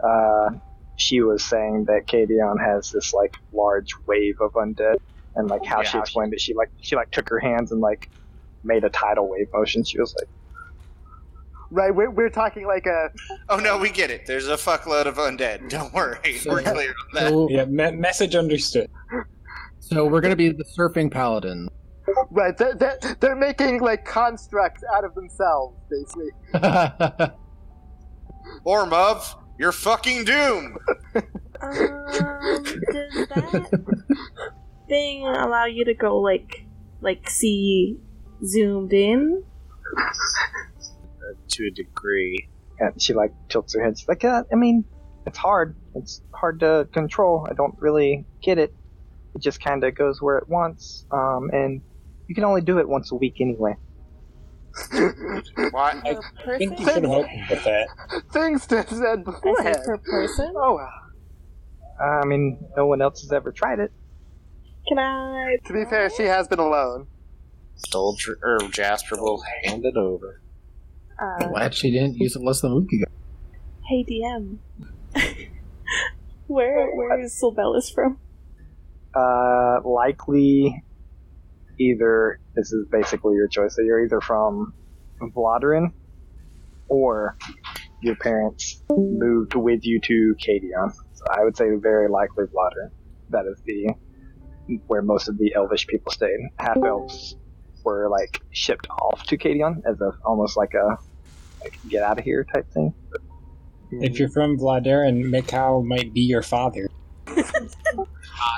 uh, she was saying that Cadion has this like large wave of undead, and like how Yeah, she how she- explained it, she like she like took her hands and like made a tidal wave motion. She was like, Right, we're, we're talking like a. oh no, we get it. There's a fuckload of undead. Don't worry, we're clear on that. So, Yeah, me- message understood. so we're gonna be the surfing paladin. Right, they're, they're, they're making like constructs out of themselves, basically. Ormov, you're fucking doomed. Um, does that thing allow you to go like, like see zoomed in? To a degree. and she like tilts her head. She's like, uh, I mean, it's hard. It's hard to control. I don't really get it. It just kind of goes where it wants, um, and you can only do it once a week anyway. Why? I Per think you person? should have opened with that. Things to said I said beforehand. per person. Oh, I mean, no one else has ever tried it. Can I? to be fair, she has been alone. Soldier or Jasper will hand it over. Uh, Glad she didn't use it less than a week ago. hey DM. where where is Sylvelis from? Uh, likely, either this is basically your choice. So you're either from Vladarin, or your parents moved with you to Cadion. So I would say very likely Vladarin. That is the where most of the Elvish people stayed. Half elves were like shipped off to Cadion as a almost like a like get out of here type thing. If you're from Vladarin, Mikau might be your father.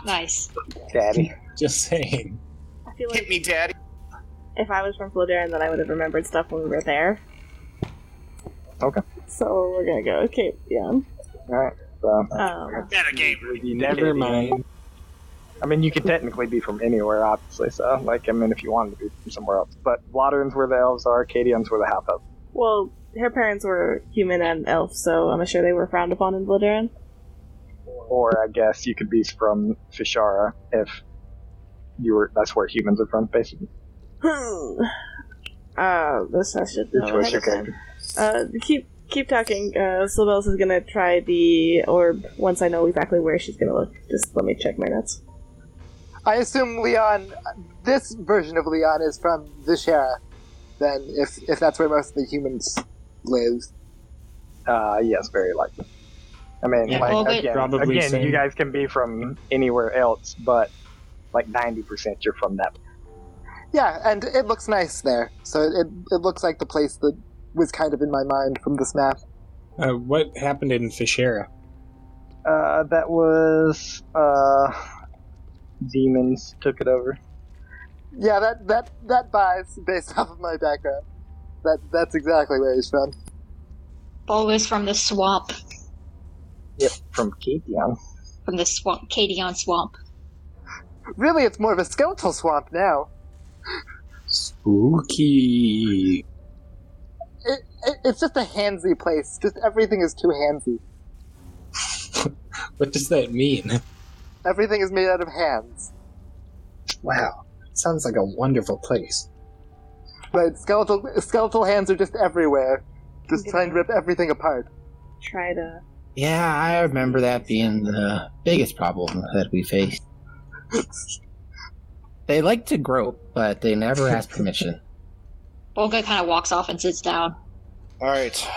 Nice. Daddy, Just saying. I feel Hit me, Daddy. if I was from Vladarin, then I would have remembered stuff when we were there. Okay. So we're gonna go. Okay, yeah. all right. So Um, Metagame. you Never mind. I mean, you could technically be from anywhere, obviously. So, like, I mean, if you wanted to be from somewhere else, but Vladarin's where the elves are, Cadion's where the half elves. well, her parents were human and elf, so I'm sure they were frowned upon in Vladarin. Or I guess you could be from Fishara if you were. That's where humans are from, basically. Hmm. Uh, this I should know choice, your time. Uh, keep keep talking. Uh, Sylvelis is gonna try the orb once I know exactly where she's gonna look. Just let me check my notes. I assume Leon, this version of Leon is from Vishera, then, if, if that's where most of the humans live. Uh, yes, very likely. I mean, Yeah. like Well, again, Probably again, same. you guys can be from anywhere else, but like ninety percent you're from that. Yeah, and it looks nice there. So it, it looks like the place that was kind of in my mind from this map. Uh, what happened in Fishera? Uh, that was uh, demons took it over. Yeah, that that that buys based off of my background. That that's exactly where he's from. Always from the swamp. Yep, from Cadion. From the swamp, Cadion swamp. Really, it's more of a skeletal swamp now. Spooky. It, it, it's just a handsy place. Just everything is too handsy. What does that mean? Everything is made out of hands. Wow. Sounds like a wonderful place. Right, skeletal skeletal hands are just everywhere, just trying to rip everything apart. Try to Yeah, I remember that being the biggest problem that we faced. They like to grope, but they never ask permission. Volga kind of walks off and sits down. All right.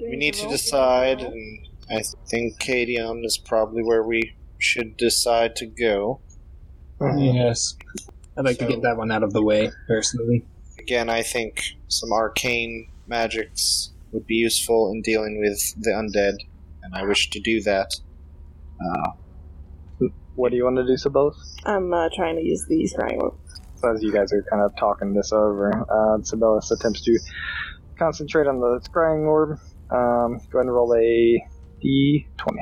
We need to decide, and I think Cadion um, is probably where we should decide to go. Yes. I'd like to get that one out of the way, personally. Again, I think some arcane magics would be useful in dealing with the undead, and I wish to do that. Uh, What do you want to do, Sylvelis? I'm uh, trying to use the scrying orb. So as you guys are kind of talking this over, uh, Sylvelis attempts to concentrate on the scrying orb. Um, go ahead and roll a d20.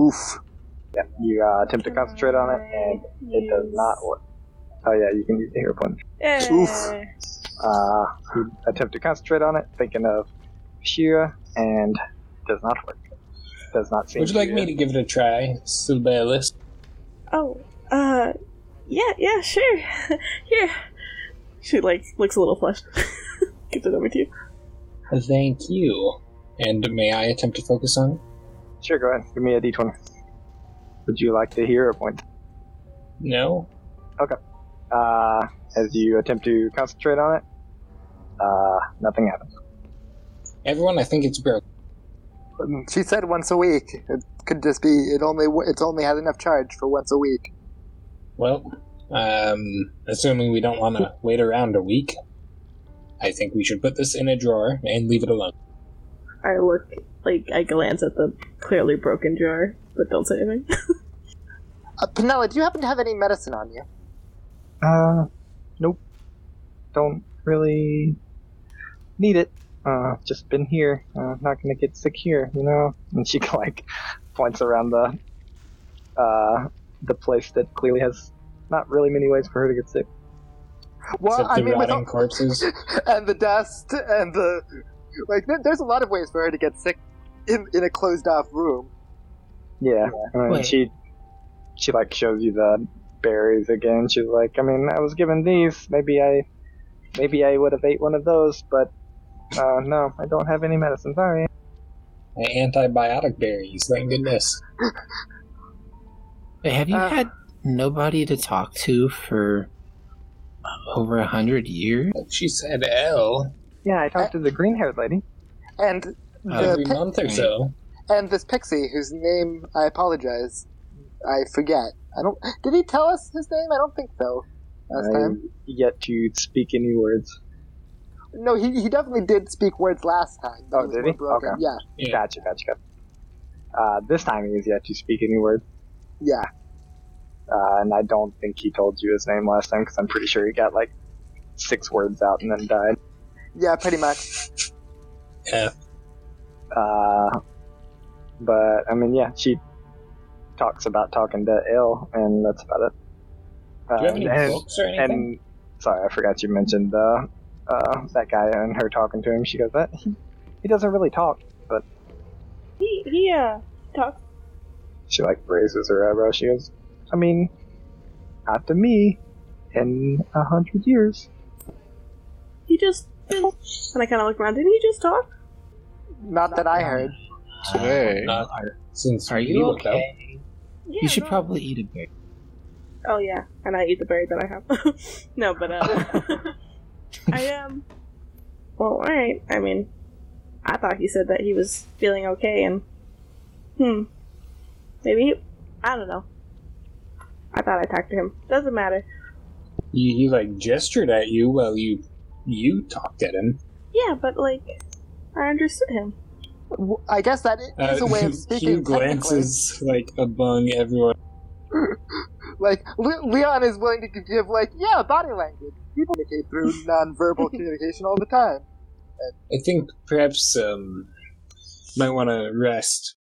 Oof. Yeah, you uh, attempt to concentrate on it, and it does not work. Oh yeah, you can use the hero point. Yay. Oof. Uh, you attempt to concentrate on it, thinking of Shira, and it does not work. Does not seem. Would you like me to give it a try, Sylvalis? Oh, uh, yeah, yeah, sure. Here. She, like, looks a little flushed. Gives it over to you. Thank you. And may I attempt to focus on it? Sure, go ahead. Give me a d20. Would you like to hero point? No? Okay. Uh, as you attempt to concentrate on it, uh, nothing happens. Everyone, I think it's broke. She said once a week. It could just be it only it's only has enough charge for once a week. Well, um, assuming we don't want to wait around a week, I think we should put this in a drawer and leave it alone. I look, like, I glance at the clearly broken jar, but don't say anything. Uh, Penella, do you happen to have any medicine on you? Uh, nope. Don't really need it. Uh, just been here. Uh, not gonna get sick here, you know? And she, like, points around the, uh, the place that clearly has not really many ways for her to get sick. Well, Except I the mean, with rotting all, corpses. and the dust and the like, there, there's a lot of ways for her to get sick in in a closed off room. Yeah. I mean, Wait. she, she, like, shows you the berries again. She's like, I mean, I was given these. Maybe I, maybe I would have ate one of those, but, uh, no, I don't have any medicine. Sorry. Antibiotic berries, thank goodness. Hey, have you Uh. had nobody to talk to for over a hundred years? She said L Yeah, I talked to the green haired lady. And the every pi- month or so. and this pixie whose name I apologize, I forget. I don't. Did he tell us his name? I don't think so. Last I time. yet to speak any words. No, he, he definitely did speak words last time. Oh, was did he? broken. Okay. Yeah, Yeah. Gotcha, gotcha, gotcha. Uh, this time he is yet to speak any words. yeah. Uh, and I don't think he told you his name last time because I'm pretty sure he got like six words out and then died. Yeah, pretty much. Yeah. Uh, but I mean, yeah, she talks about talking to Il, and that's about it. Uh, Do you have any and, books or anything? and sorry, I forgot you mentioned uh, uh, that guy and her talking to him. She goes, "That he, he doesn't really talk." But he, he, uh, talks. she like raises her eyebrow. She goes, "I mean, not to me. In a hundred years." He just, and I kind of look around, didn't he just talk? Not that I heard. Today. Not since Are you looked up. okay? Yeah, you should no. probably eat a berry. Oh yeah, and I eat the berry that I have. no, but uh, I um. Well, all right. I mean, I thought he said that he was feeling okay, and hmm, maybe he, I don't know. I thought I talked to him. Doesn't matter. You, he like gestured at you while you you talked at him. Yeah, but like, I understood him. I guess that is a way of speaking. Hugh glances like among everyone. technically. Like Le- Leon is willing to give like yeah body language. People communicate through nonverbal communication all the time. I think perhaps um might want to rest.